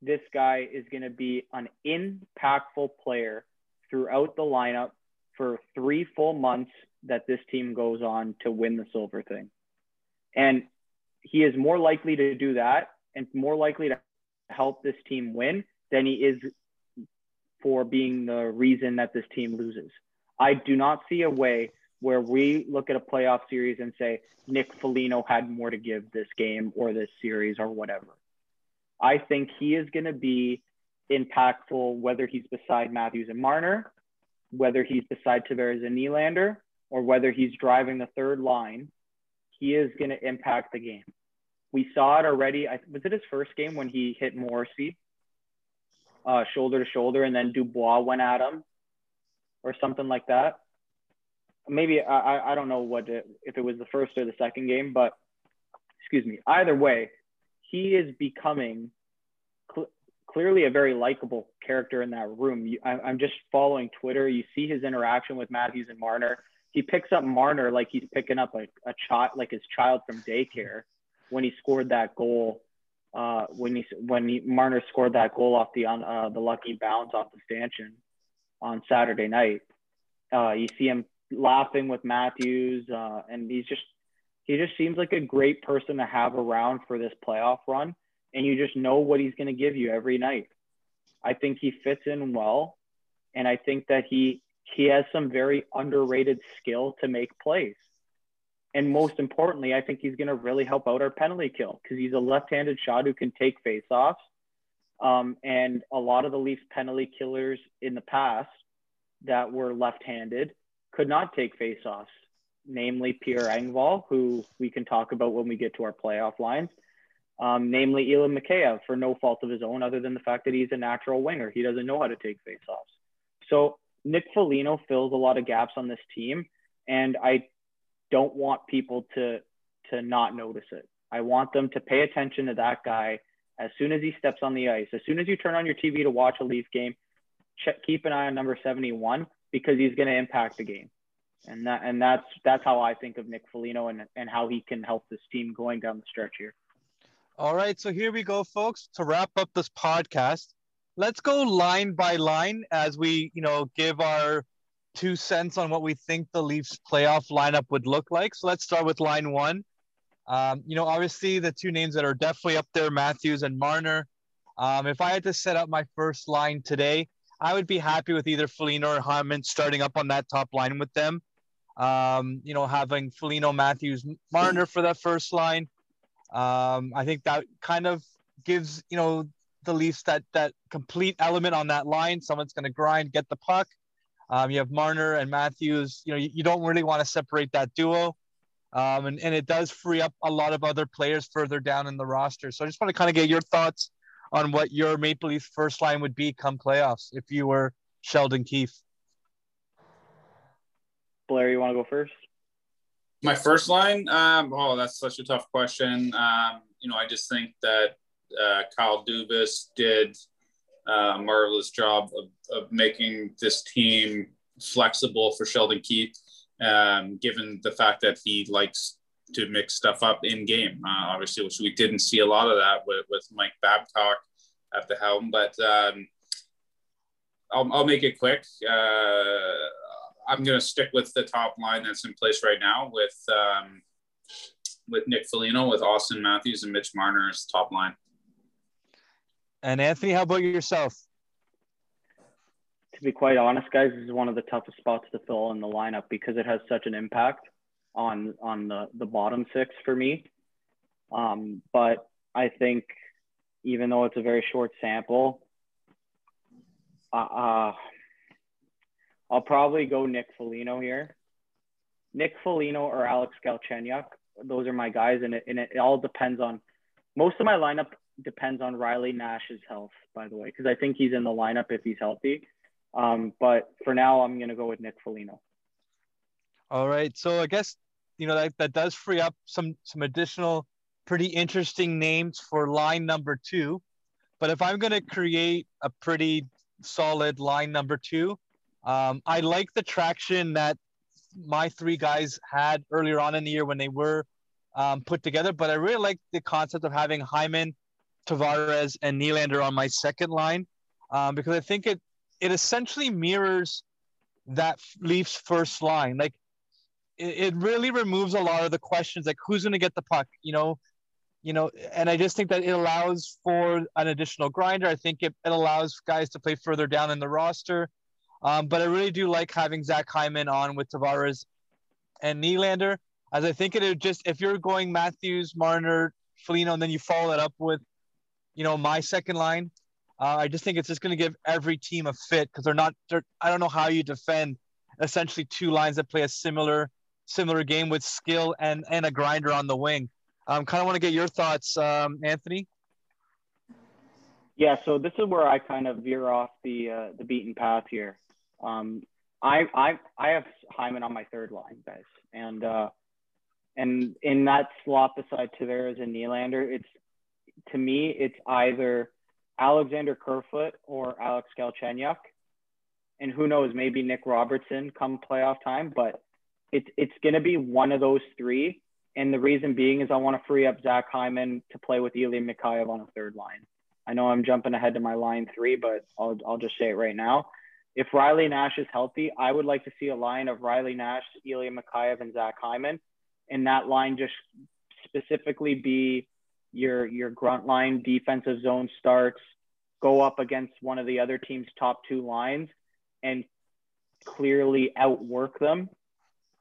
this guy is going to be an impactful player throughout the lineup for three full months that this team goes on to win the silver thing. And he is more likely to do that and more likely to help this team win than he is for being the reason that this team loses. I do not see a way where we look at a playoff series and say Nick Foligno had more to give this game or this series or whatever. I think he is going to be impactful whether he's beside Matthews and Marner, whether he's beside Tavares and Nylander, or whether he's driving the third line. He is going to impact the game. We saw it already. I, was it his first game when he hit Morrissey uh, shoulder to shoulder, and then Dubois went at him, or something like that. Maybe I I don't know what it, if it was the first or the second game, but excuse me. Either way, he is becoming cl- clearly a very likable character in that room. You, I, I'm just following Twitter. You see his interaction with Matthews and Marner. He picks up Marner like he's picking up a, child, like his child from daycare when he scored that goal uh, when he when he, Marner scored that goal off the on uh, the lucky bounce off the stanchion on Saturday night. Uh, you see him laughing with Matthews, uh, and he's just he just seems like a great person to have around for this playoff run, and you just know what he's going to give you every night. I think he fits in well, and I think that he he has some very underrated skill to make plays. And most importantly, I think he's going to really help out our penalty kill because he's a left-handed shot who can take faceoffs. Um, and a lot of the Leafs penalty killers in the past that were left-handed could not take faceoffs, namely Pierre Engvall, who we can talk about when we get to our playoff lines, um, namely Ilya Mikheyev for no fault of his own, other than the fact that he's a natural winger. He doesn't know how to take faceoffs. So Nick Foligno fills a lot of gaps on this team, and I don't want people to to not notice it. I want them to pay attention to that guy as soon as he steps on the ice. As soon as you turn on your TV to watch a Leaf game, check, keep an eye on number 71 because he's going to impact the game. And that and that's that's how I think of Nick Foligno and, and how he can help this team going down the stretch here. All right, so here we go, folks. To wrap up this podcast, let's go line by line as we, you know, give our two cents on what we think the Leafs playoff lineup would look like. So let's start with line one. Um, you know, obviously the two names that are definitely up there, Matthews and Marner. Um, if I had to set up my first line today, I would be happy with either Foligno or Hyman starting up on that top line with them. Um, you know, having Foligno, Matthews, Marner for that first line. Um, I think that kind of gives, you know, the Leafs that that complete element on that line. Someone's going to grind, get the puck. Um, you have Marner and Matthews. You know, you, you don't really want to separate that duo. Um, and, and it does free up a lot of other players further down in the roster. So I just want to kind of get your thoughts on what your Maple Leaf first line would be come playoffs if you were Sheldon Keefe. Blair, you want to go first? My first line? Um, oh, that's such a tough question. Um, you know, I just think that uh, Kyle Dubas did – uh, marvelous job of, of making this team flexible for Sheldon Keefe, um, given the fact that he likes to mix stuff up in game. Uh, obviously, which we didn't see a lot of that with, with Mike Babcock at the helm, but um, I'll, I'll make it quick. Uh, I'm going to stick with the top line that's in place right now with um, with Nick Foligno, with Austin Matthews and Mitch Marner as top line. And Anthony, how about yourself? To be quite honest, guys, this is one of the toughest spots to fill in the lineup because it has such an impact on on the the bottom six for me. Um, but I think even though it's a very short sample, uh, uh, I'll probably go Nick Foligno here. Nick Foligno or Alex Galchenyuk. Those are my guys, and it, and it all depends on most of my lineup depends on Riley Nash's health, by the way, because I think he's in the lineup if he's healthy. Um, but for now, I'm going to go with Nick Foligno. All right. So I guess, you know, that, that does free up some, some additional pretty interesting names for line number two. But if I'm going to create a pretty solid line number two, um, I like the traction that my three guys had earlier on in the year when they were um, put together. But I really like the concept of having Hyman Tavares, and Nylander on my second line um, because I think it it essentially mirrors that Leafs first line. Like it, it really removes a lot of the questions like who's going to get the puck, you know, you know, and I just think that it allows for an additional grinder. I think it, it allows guys to play further down in the roster. Um, but I really do like having Zach Hyman on with Tavares and Nylander, as I think it just if you're going Matthews, Marner, Foligno, and then you follow it up with, you know, my second line. Uh, I just think it's just going to give every team a fit because they're not. They're, I don't know how you defend essentially two lines that play a similar similar game with skill and and a grinder on the wing. Um, kind of want to get your thoughts, um, Anthony. Yeah, so this is where I kind of veer off the uh, the beaten path here. Um, I I I have Hyman on my third line, guys, and uh, and in that slot beside Tavares and Nylander, it's to me it's either Alexander Kerfoot or Alex Galchenyuk, and who knows, maybe Nick Robertson come playoff time, but it's it's gonna be one of those three. And the reason being is I want to free up Zach Hyman to play with Ilya Mikheyev on a third line. I know I'm jumping ahead to my line three, but I'll I'll just say it right now. If Riley Nash is healthy, I would like to see a line of Riley Nash, Ilya Mikheyev, and Zach Hyman, and that line just specifically be your your grunt line defensive zone starts, go up against one of the other team's top two lines, and clearly outwork them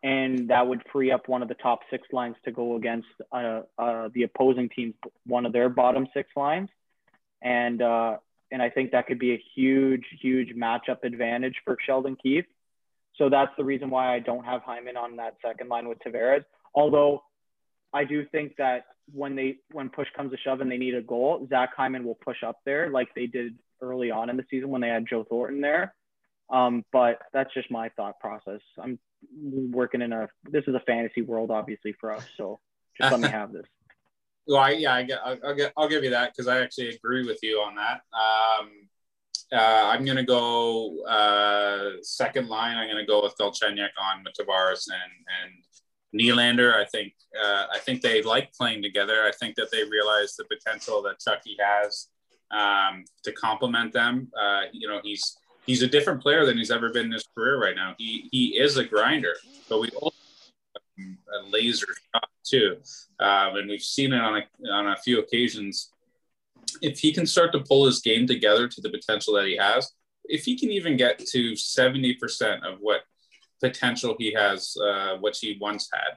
and that would free up one of the top six lines to go against uh, uh, the opposing team's one of their bottom six lines, and uh, and I think that could be a huge, huge matchup advantage for Sheldon Keefe. So that's the reason why I don't have Hyman on that second line with Tavares. Although I do think that when they when push comes to shove and they need a goal, Zach Hyman will push up there like they did early on in the season when they had Joe Thornton there. Um, but that's just my thought process. I'm working in a this is a fantasy world, obviously for us. So just let me have this. Well, I, yeah, I get, I'll, I'll, get, I'll give you that because I actually agree with you on that. Um, uh, I'm going to go uh, second line. I'm going to go with Galchenyuk on Tavares and and Nylander. I think uh, I think they like playing together. I think that they realize the potential that Chucky has um, to complement them. Uh, you know, he's he's a different player than he's ever been in his career right now. He he is a grinder, but we also a laser shot too, um, and we've seen it on a, on a few occasions. If he can start to pull his game together to the potential that he has, if he can even get to seventy percent of what potential he has, uh, what he once had,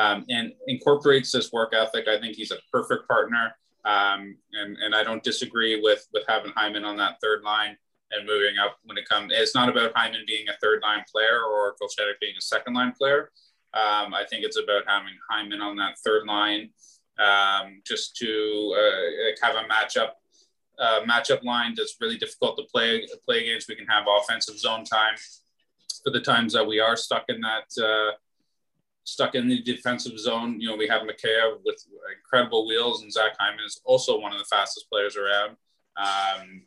um, and incorporates this work ethic, I think he's a perfect partner. Um, and and I don't disagree with with having Hyman on that third line and moving up when it comes. It's not about Hyman being a third line player or Galchenyuk being a second line player. Um, I think it's about having Hyman on that third line um, just to uh, have a matchup uh, matchup line that's really difficult to play play against. We can have offensive zone time for the times that we are stuck in that uh, stuck in the defensive zone. You know, we have Mikheyev with incredible wheels, and Zach Hyman is also one of the fastest players around. Um,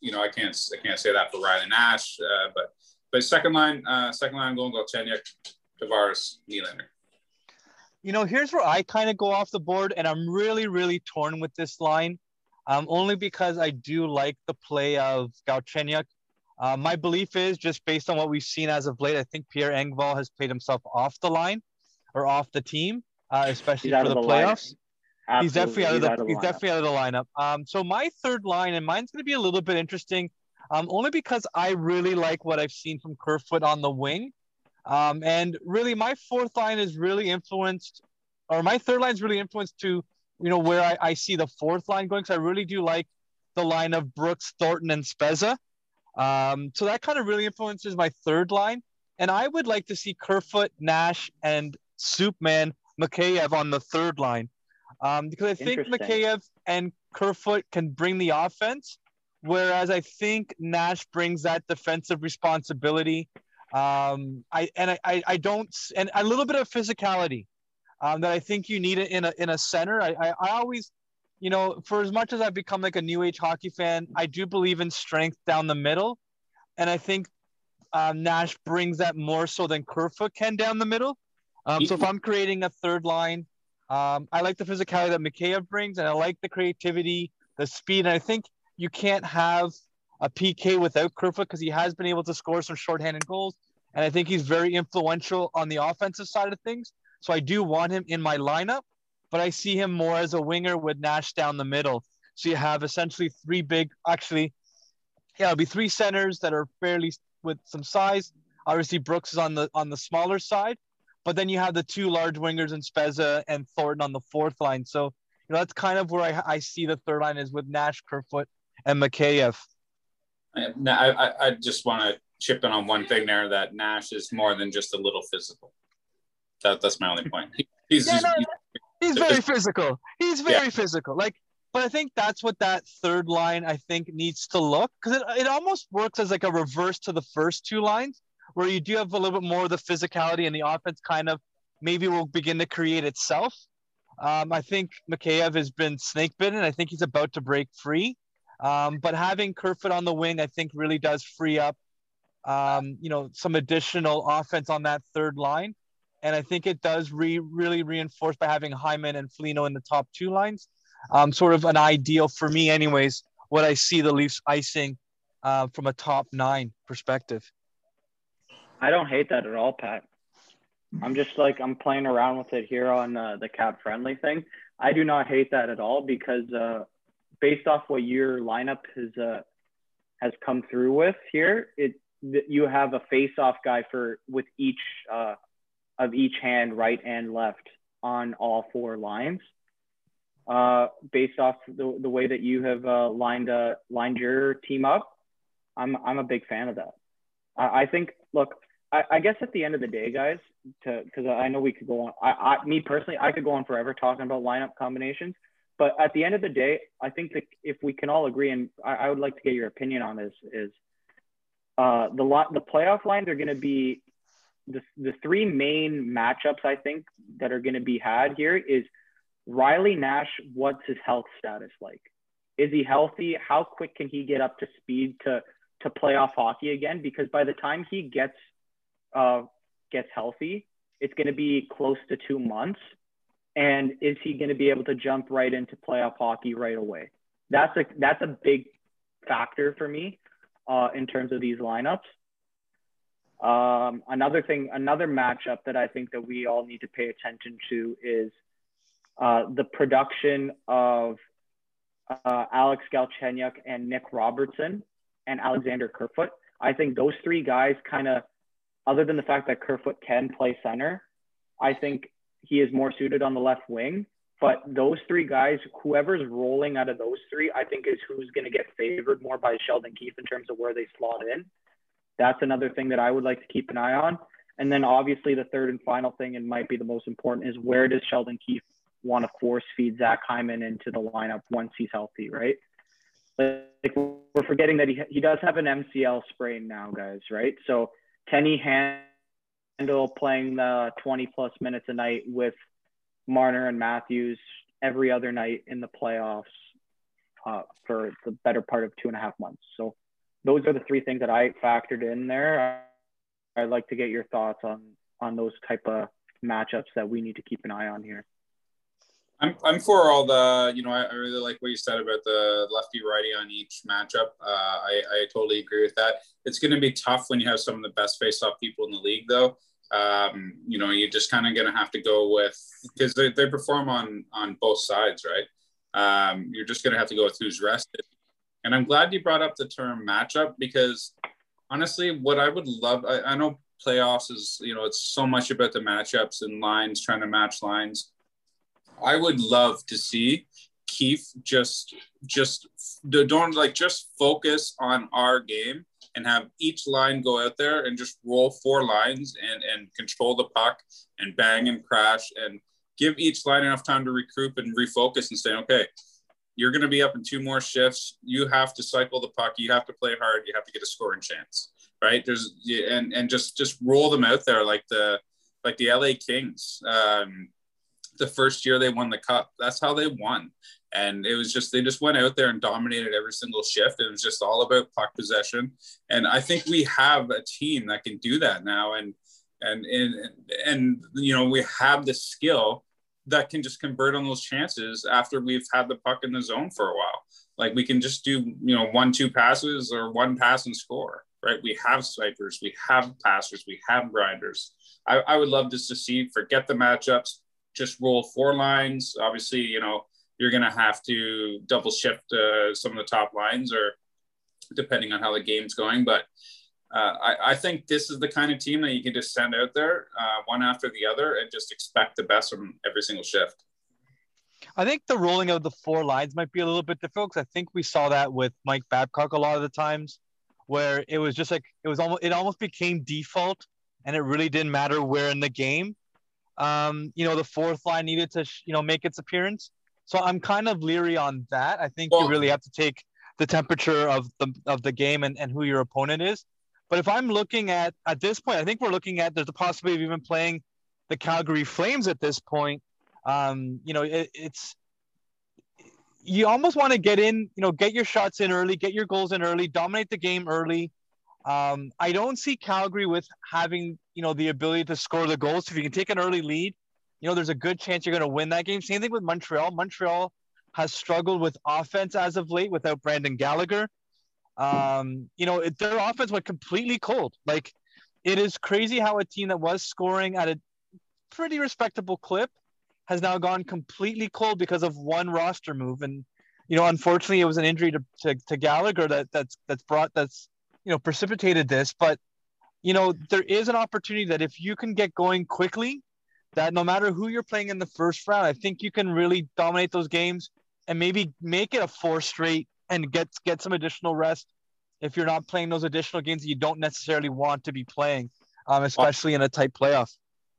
you know, I can't I can't say that for Riley Nash, uh, but but second line, uh, second line, going Galchenyuk, Tavares, Nylander. You know, here's where I kind of go off the board, and I'm really really torn with this line, um, only because I do like the play of Galchenyuk. Uh, my belief is just based on what we've seen as of late. I think Pierre Engvall has played himself off the line or off the team, uh, especially for the, the playoffs. He's definitely out of the, out of the he's definitely out of the lineup. Um, so my third line, and mine's going to be a little bit interesting, um, only because I really like what I've seen from Kerfoot on the wing, um, and really my fourth line is really influenced, or my third line is really influenced to, you know, where I, I see the fourth line going. Because I really do like the line of Brooks, Thornton, and Spezza. Um, so that kind of really influences my third line, and I would like to see Kerfoot, Nash, and Soupman Mikheyev on the third line um, because I think Mikheyev and Kerfoot can bring the offense, whereas I think Nash brings that defensive responsibility. Um, I and I, I, I don't and a little bit of physicality um, that I think you need in a in a center. I, I, I always, you know, for as much as I've become like a new age hockey fan, I do believe in strength down the middle, and I think um, Nash brings that more so than Kerfoot can down the middle. Um, so if I'm creating a third line, um, I like the physicality that Mikheyev brings, and I like the creativity, the speed. And I think you can't have a PK without Kerfoot because he has been able to score some shorthanded goals. And I think he's very influential on the offensive side of things. So I do want him in my lineup, but I see him more as a winger with Nash down the middle. So you have essentially three big, actually, yeah, it'll be three centers that are fairly with some size. Obviously, Brooks is on the on the smaller side, but then you have the two large wingers in Spezza and Thornton on the fourth line. So you know that's kind of where I, I see the third line is with Nash, Kerfoot, and Mikheyev. I, I, I just want to chip in on one thing there that Nash is more than just a little physical. That, that's my only point. He's, yeah, no, he's, he's very physical. He's very yeah. physical. Like, but I think that's what that third line I think needs to look because it, it almost works as like a reverse to the first two lines where you do have a little bit more of the physicality and the offense kind of maybe will begin to create itself. Um, I think Mikheyev has been snake bitten. I think he's about to break free. Um, but having Kerfoot on the wing, I think really does free up, um, you know, some additional offense on that third line. And I think it does re- really reinforce by having Hyman and Foligno in the top two lines. Um, sort of an ideal for me, anyways, what I see the Leafs icing uh, from a top nine perspective. I don't hate that at all, Pat. I'm just like I'm playing around with it here on uh, the cap friendly thing. I do not hate that at all because uh, based off what your lineup has uh, has come through with here, it you have a face off guy for with each uh, of each hand, right and left, on all four lines. Uh, based off the, the way that you have uh, lined uh, lined your team up, I'm I'm a big fan of that. I, I think. Look, I, I, guess at the end of the day, guys, to because I know we could go on. I, I me personally, I could go on forever talking about lineup combinations. But at the end of the day, I think that if we can all agree, and I, I would like to get your opinion on this, is uh, the lot the playoff lines are going to be the, the three main matchups I think that are going to be had here is Riley Nash. What's his health status like? Is he healthy? How quick can he get up to speed to to playoff hockey again? Because by the time he gets uh, gets healthy, it's going to be close to two months. And is he going to be able to jump right into playoff hockey right away? That's a that's a big factor for me uh, in terms of these lineups. Um, another thing, another matchup that I think that we all need to pay attention to is uh, the production of uh, Alex Galchenyuk and Nick Robertson and Alexander Kerfoot. I think those three guys kind of, other than the fact that Kerfoot can play center, I think he is more suited on the left wing. But those three guys, whoever's rolling out of those three, I think is who's going to get favored more by Sheldon Keefe in terms of where they slot in. That's another thing that I would like to keep an eye on. And then obviously the third and final thing, and might be the most important, is where does Sheldon Keefe want to force feed Zach Hyman into the lineup once he's healthy, right? Like we're forgetting that he, he does have an MCL sprain now, guys, right? So can he handle playing the 20 plus minutes a night with Marner and Matthews every other night in the playoffs uh, for the better part of two and a half months? So those are the three things that I factored in there. I'd like to get your thoughts on on those type of matchups that we need to keep an eye on here. I'm, I'm for all the, you know, I, I really like what you said about the lefty righty on each matchup. Uh, I, I totally agree with that. It's going to be tough when you have some of the best face-off people in the league, though. Um, you know, you're just kind of going to have to go with because they, they perform on on both sides, right? Um, you're just going to have to go with who's rested. And I'm glad you brought up the term matchup because honestly, what I would love, I, I know playoffs is, you know, it's so much about the matchups and lines, trying to match lines. I would love to see Keefe just, just don't like just focus on our game and have each line go out there and just roll four lines and, and control the puck and bang and crash and give each line enough time to recoup and refocus and say, okay, you're going to be up in two more shifts. You have to cycle the puck. You have to play hard. You have to get a scoring chance, right? There's and and just just roll them out there like the like the LA Kings. Um, the first year they won the cup, that's how they won. And it was just they just went out there and dominated every single shift. It was just all about puck possession. And I think we have a team that can do that now. And and and and you know we have the skill that can just convert on those chances after we've had the puck in the zone for a while. Like we can just do, you know, one, two passes or one pass and score, right? We have snipers, we have passers, we have grinders. I, I would love just to see, forget the matchups, just roll four lines. Obviously, you know, you're going to have to double shift uh, some of the top lines or depending on how the game's going. But uh, I, I, think this is the kind of team that you can just send out there uh, one after the other and just expect the best from every single shift. I think the rolling of the four lines might be a little bit difficult because I think we saw that with Mike Babcock a lot of the times, where it was just like it was almost it almost became default, and it really didn't matter where in the game. Um, you know, the fourth line needed to you know make its appearance. So I'm kind of leery on that. I think well, you really have to take the temperature of the of the game and, and who your opponent is. But if I'm looking at at this point, I think we're looking at there's a possibility of even playing the Calgary Flames at this point. Um, you know, it, it's you almost want to get in, you know, get your shots in early, get your goals in early, dominate the game early. Um, I don't see Calgary with having, you know, the ability to score the goals. If you can take an early lead, you know, there's a good chance you're going to win that game. Same thing with Montreal. Montreal has struggled with offense as of late without Brendan Gallagher. Um, you know, it, their offense went completely cold. Like, it is crazy how a team that was scoring at a pretty respectable clip has now gone completely cold because of one roster move. And, you know, unfortunately, it was an injury to, to, to Gallagher that that's that's brought that's you know precipitated this. But you know, there is an opportunity that if you can get going quickly, that no matter who you're playing in the first round, I think you can really dominate those games and maybe make it a four straight and get get some additional rest if you're not playing those additional games that you don't necessarily want to be playing, um, especially in a tight playoff.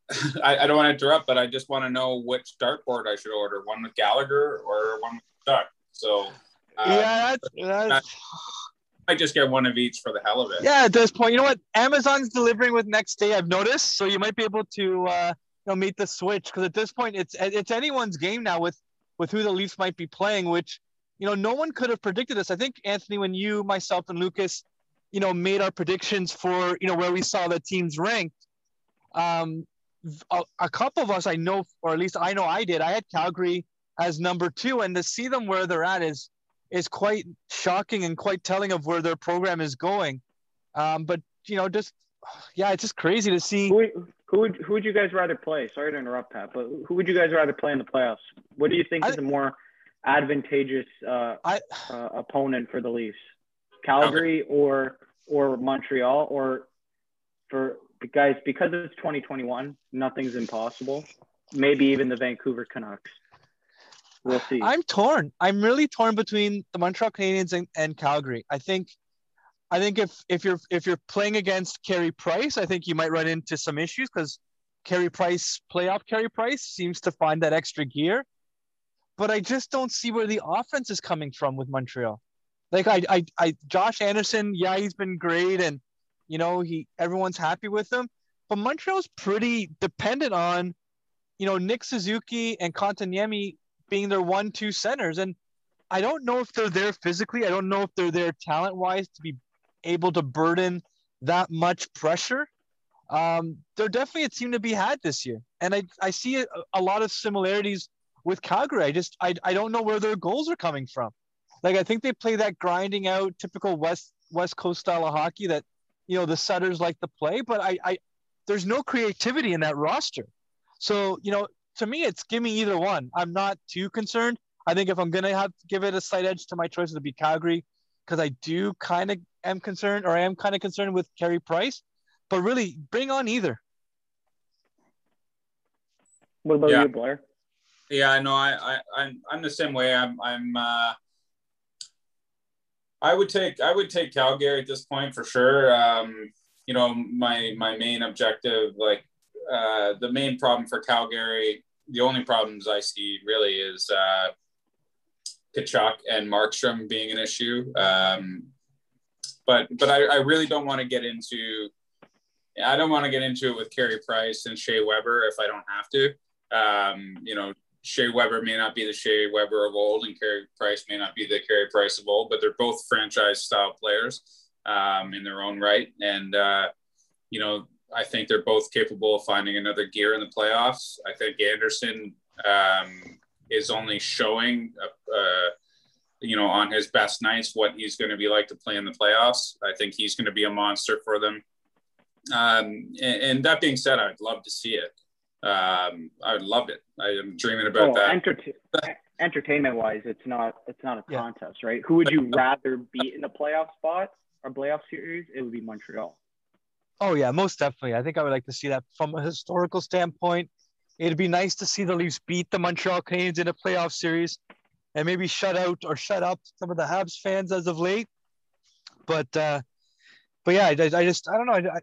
I, I, don't want to interrupt, but I just want to know which dartboard I should order: one with Gallagher or one with Duck. So uh, yeah, that's, that's... I just get one of each for the hell of it. Yeah, at this point, you know what? Amazon's delivering with next day. I've noticed, so you might be able to uh, you know meet the switch because at this point, it's it's anyone's game now with with who the Leafs might be playing, which, you know, no one could have predicted this. I think, Anthony, when you, myself, and Lucas, you know, made our predictions for, you know, where we saw the teams ranked, um, a, a couple of us I know, or at least I know I did, I had Calgary as number two, and to see them where they're at is is quite shocking and quite telling of where their program is going. Um, but you know, just yeah, it's just crazy to see. Who, who would who would you guys rather play? Sorry to interrupt, Pat, but who would you guys rather play in the playoffs? What do you think I, is a more advantageous uh, I, uh, opponent for the Leafs? Calgary okay. or or Montreal or for guys because it's 2021, nothing's impossible. Maybe even the Vancouver Canucks. We'll see. I'm torn. I'm really torn between the Montreal Canadiens and, and Calgary. I think I think if if you're if you're playing against Carey Price, I think you might run into some issues because Carey Price, playoff Carey Price, seems to find that extra gear. But I just don't see where the offense is coming from with Montreal. Like I, I, I Josh Anderson, yeah, he's been great, and you know he everyone's happy with him. But Montreal's pretty dependent on, you know, Nick Suzuki and Kotkaniemi being their one-two centers, and I don't know if they're there physically. I don't know if they're there talent-wise to be able to burden that much pressure. Um, they're definitely a team to be had this year, and I I see a, a lot of similarities with Calgary. I just I, I don't know where their goals are coming from. Like I think they play that grinding out typical West West Coast style of hockey that you know the Sutters like to play, but I, I there's no creativity in that roster. So you know to me it's give me either one. I'm not too concerned. I think if I'm gonna have to give it a slight edge to my choice, it'll be Calgary because I do kind of am concerned, or I am kind of concerned with Carey Price. But really, bring on either. What about yeah. you, Blair? Yeah, I know. I, I, I'm, I'm the same way. I'm, I'm. Uh, I would take, I would take Calgary at this point for sure. Um, you know, my, my main objective, like, uh, the main problem for Calgary, the only problems I see really is uh, Tkachuk and Markstrom being an issue. Um, but but I, I really don't want to get into I don't want to get into it with Carey Price and Shea Weber if I don't have to. Um, you know, Shea Weber may not be the Shea Weber of old, and Carey Price may not be the Carey Price of old, but they're both franchise style players um, in their own right. And uh, you know, I think they're both capable of finding another gear in the playoffs. I think Anderson um, is only showing a, a you know, on his best nights, what he's going to be like to play in the playoffs. I think he's going to be a monster for them. Um, and, and, that being said, I'd love to see it. Um, I loved it. I am dreaming about oh, that. entertainment wise, it's not it's not a contest, right? Who would you rather beat in the playoff spot or playoff series? It would be Montreal. Oh yeah, most definitely. I think I would like to see that from a historical standpoint. It'd be nice to see the Leafs beat the Montreal Canadiens in a playoff series, and maybe shut out or shut up some of the Habs fans as of late. But uh, but yeah, I, I just I don't know. I, I,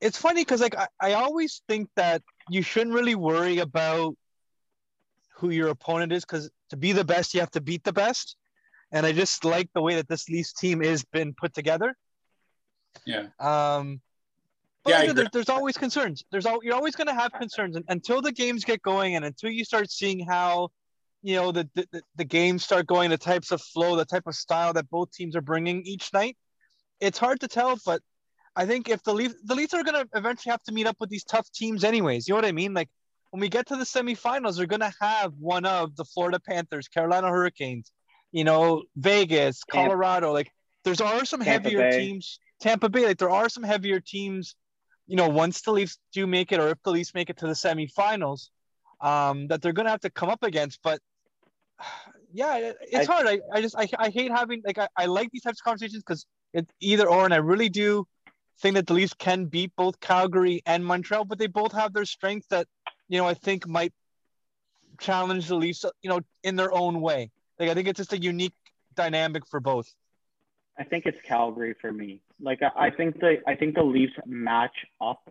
it's funny because like I, I always think that you shouldn't really worry about who your opponent is because to be the best you have to beat the best. And i just like the way that this leafs team is been put together. Yeah. um but Yeah, there, there's always concerns. There's all you're always going to have concerns. And, until the games get going and until you start seeing how you know the, the the games start going the types of flow the type of style that both teams are bringing each night it's hard to tell but I think if the Leafs, the Leafs are going to eventually have to meet up with these tough teams, anyways. You know what I mean? Like when we get to the semifinals, they're going to have one of the Florida Panthers, Carolina Hurricanes, you know, Vegas, Tampa- Colorado. Like there's are some Tampa heavier Bay. teams. Tampa Bay, like there are some heavier teams. You know, once the Leafs do make it, or if the Leafs make it to the semifinals, um, that they're going to have to come up against. But yeah, it's I- hard. I, I just I, I hate having like I, I like these types of conversations because it's either or, and I really do think that the Leafs can beat both Calgary and Montreal, but they both have their strengths that you know I think might challenge the Leafs, you know, in their own way. Like I think it's just a unique dynamic for both. I think it's Calgary for me. Like I, I think the I think the Leafs match up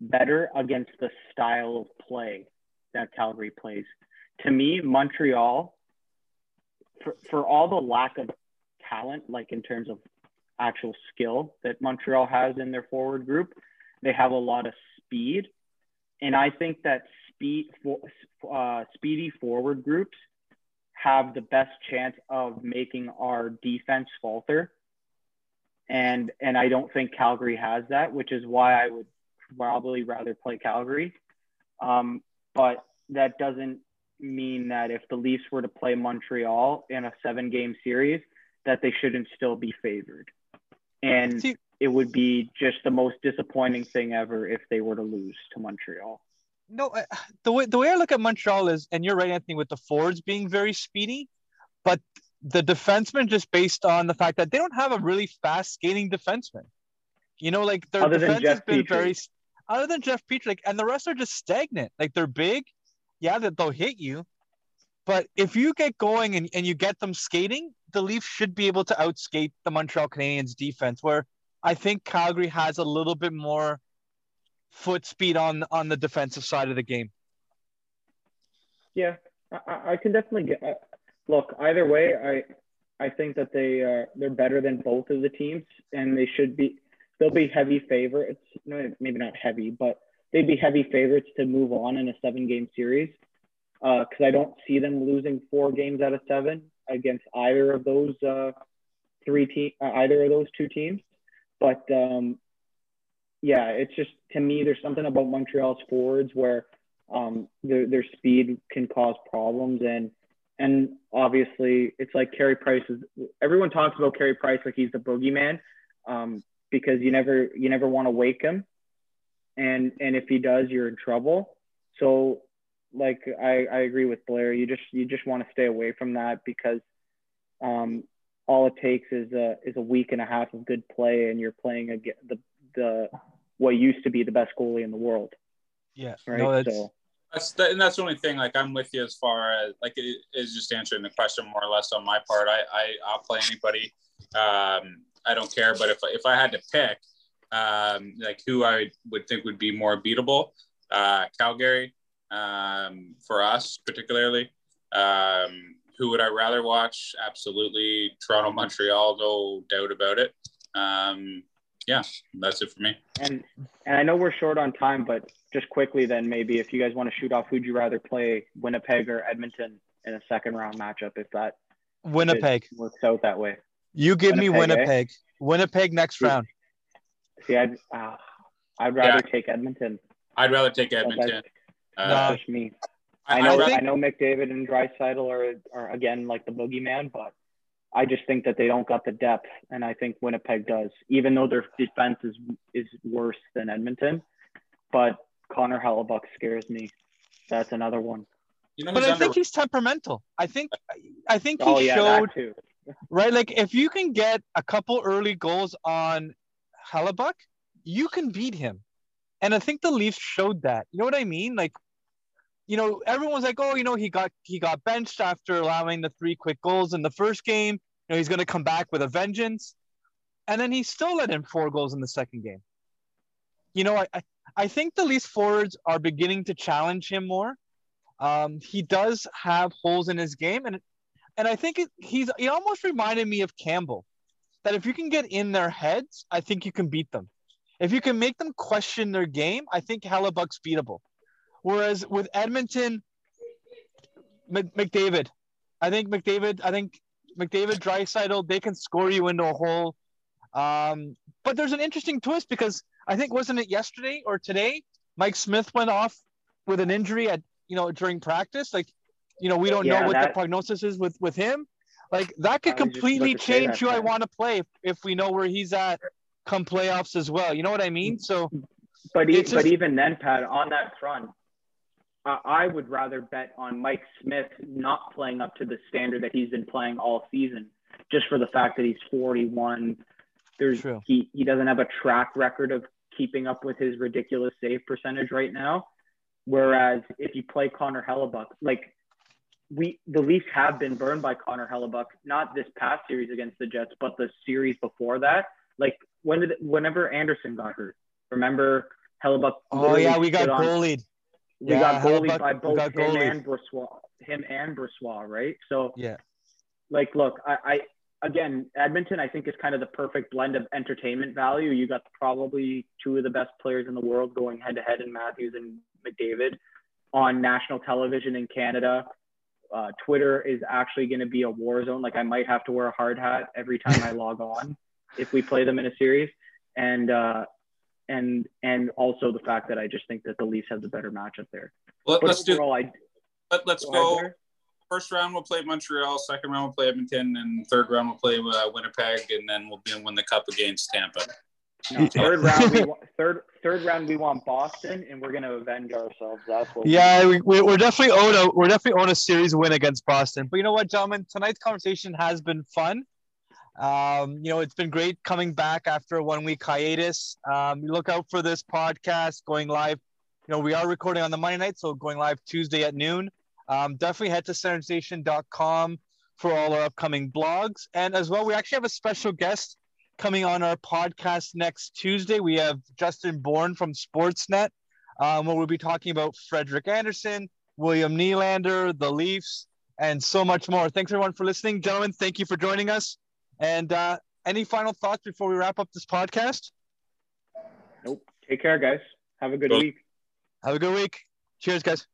better against the style of play that Calgary plays. To me, Montreal, for, for all the lack of talent, like in terms of actual skill that Montreal has in their forward group, they have a lot of speed, and I think that speed for uh, speedy forward groups have the best chance of making our defense falter. And and I don't think Calgary has that, which is why I would probably rather play Calgary. Um, but that doesn't mean that if the Leafs were to play Montreal in a seven game series, that they shouldn't still be favored. And See- it would be just the most disappointing thing ever if they were to lose to Montreal. No, I- the way the way I look at Montreal is, and you're right, Anthony, with the forwards being very speedy, but the defensemen just based on the fact that they don't have a really fast skating defenseman. You know, like their Other defense has been Petry. very, other than Jeff Petry, like, and the rest are just stagnant. Like they're big, yeah, that they'll hit you, but if you get going and, and you get them skating, the Leafs should be able to outskate the Montreal Canadiens defense. Where I think Calgary has a little bit more foot speed on on the defensive side of the game. Yeah, I- I, can definitely get. Uh, look, either way, I I think that they uh, they're better than both of the teams, and they should be. They'll be heavy favorites. No, maybe not heavy, but they'd be heavy favorites to move on in a seven game series. Because I don't see them losing four games out of seven against either of those uh, three team, uh, either of those two teams. But um, yeah, it's just to me, there's something about Montreal's forwards where um, their their speed can cause problems. And and obviously it's like Carey Price is everyone talks about Carey Price like he's the boogeyman um, because you never you never want to wake him. And and if he does you're in trouble. So like I, I agree with Blair you just you just want to stay away from that because um, all it takes is a is a week and a half of good play and you're playing against the the what used to be the best goalie in the world Yeah, right no, that's so That's the, and that's the only thing. Like I'm with you as far as like it is just answering the question more or less on my part. I, I I'll play anybody. Um, I don't care. But if if I had to pick, um, like who I would think would be more beatable, uh, Calgary, um, for us particularly. Um, who would I rather watch? Absolutely, Toronto, Montreal, no doubt about it. Um, yeah, that's it for me. And and I know we're short on time, but just quickly then maybe if you guys want to shoot off, who'd you rather play, Winnipeg or Edmonton in a second round matchup if that Winnipeg. works out that way? You give me Winnipeg, eh? Winnipeg. Winnipeg next Yeah. round. See, I'd uh, I'd rather take Edmonton. I'd rather take Edmonton. Uh, No. Push me. I, I know I'd rather- I know McDavid and Draisaitl are are again like the boogeyman, but I just think that they don't got the depth, and I think Winnipeg does, even though their defense is is worse than Edmonton. But Connor Hellebuyck scares me. That's another one. you know But I under- think he's temperamental. I think I think he Oh yeah, showed that too. right. Like if you can get a couple early goals on Hellebuyck, you can beat him. And I think the Leafs showed that. You know what I mean? Like, you know, everyone's like, oh, you know, he got he got benched after allowing the three quick goals in the first game. You know, he's gonna come back with a vengeance. And then he still let in four goals in the second game. You know, I, I, I think the Leafs forwards are beginning to challenge him more. Um, he does have holes in his game, and and I think it, he's he almost reminded me of Campbell. That if you can get in their heads, I think you can beat them. If you can make them question their game, I think Hellebuyck's beatable. Whereas with Edmonton, McDavid, I think McDavid, I think McDavid, Draisaitl, they can score you into a hole. Um, but there's an interesting twist because I think wasn't it yesterday or today? Mike Smith went off with an injury at you know during practice. Like, you know, we don't yeah, know what that, the prognosis is with with him. Like that could completely change who I want to play if, if we know where he's at come playoffs as well. You know what I mean? So, but just, but even then, Pat, on that front, uh, I would rather bet on Mike Smith not playing up to the standard that he's been playing all season, just for the fact that he's 41. There's True. he he doesn't have a track record of keeping up with his ridiculous save percentage right now. Whereas if you play Connor Hellebuyck, like we the Leafs have been burned by Connor Hellebuyck, not this past series against the Jets, but the series before that. Like when did whenever Andersen got hurt, remember Hellebuyck? Oh yeah, we got bullied. We yeah, got bullied by both him goalied. and Brossoit, him and Brossoit, right? So yeah, like look, I, I again Edmonton I think is kind of the perfect blend of entertainment value. You got probably two of the best players in the world going head to head in Matthews and McDavid on national television in Canada. Uh, Twitter is actually going to be a war zone. Like I might have to wear a hard hat every time I log on if we play them in a series, and uh, and and also the fact that I just think that the Leafs have the better matchup there. Let, us do. I, let, us go. go First round we'll play Montreal. Second round we'll play Edmonton, and third round we'll play uh, Winnipeg, and then we'll be win the cup against Tampa. No, third round, we want, third third round we want Boston, and we're going to avenge ourselves. That's what. Yeah, we, we, we're definitely own a we're definitely on a series win against Boston. But you know what, gentlemen, tonight's conversation has been fun. Um, you know, it's been great coming back after a one week hiatus. Um, look out for this podcast going live. You know, we are recording on the Monday night, so going live Tuesday at noon. Um, definitely head to centerstation.com for all our upcoming blogs. And as well, we actually have a special guest coming on our podcast next Tuesday. We have Justin Bourne from Sportsnet, um, where we'll be talking about Frederik Andersen, William Nylander, the Leafs, and so much more. Thanks everyone for listening. Gentlemen, thank you for joining us. And uh, any final thoughts before we wrap up this podcast? Nope. Take care, guys. Have a good week. Have a good week. Cheers, guys.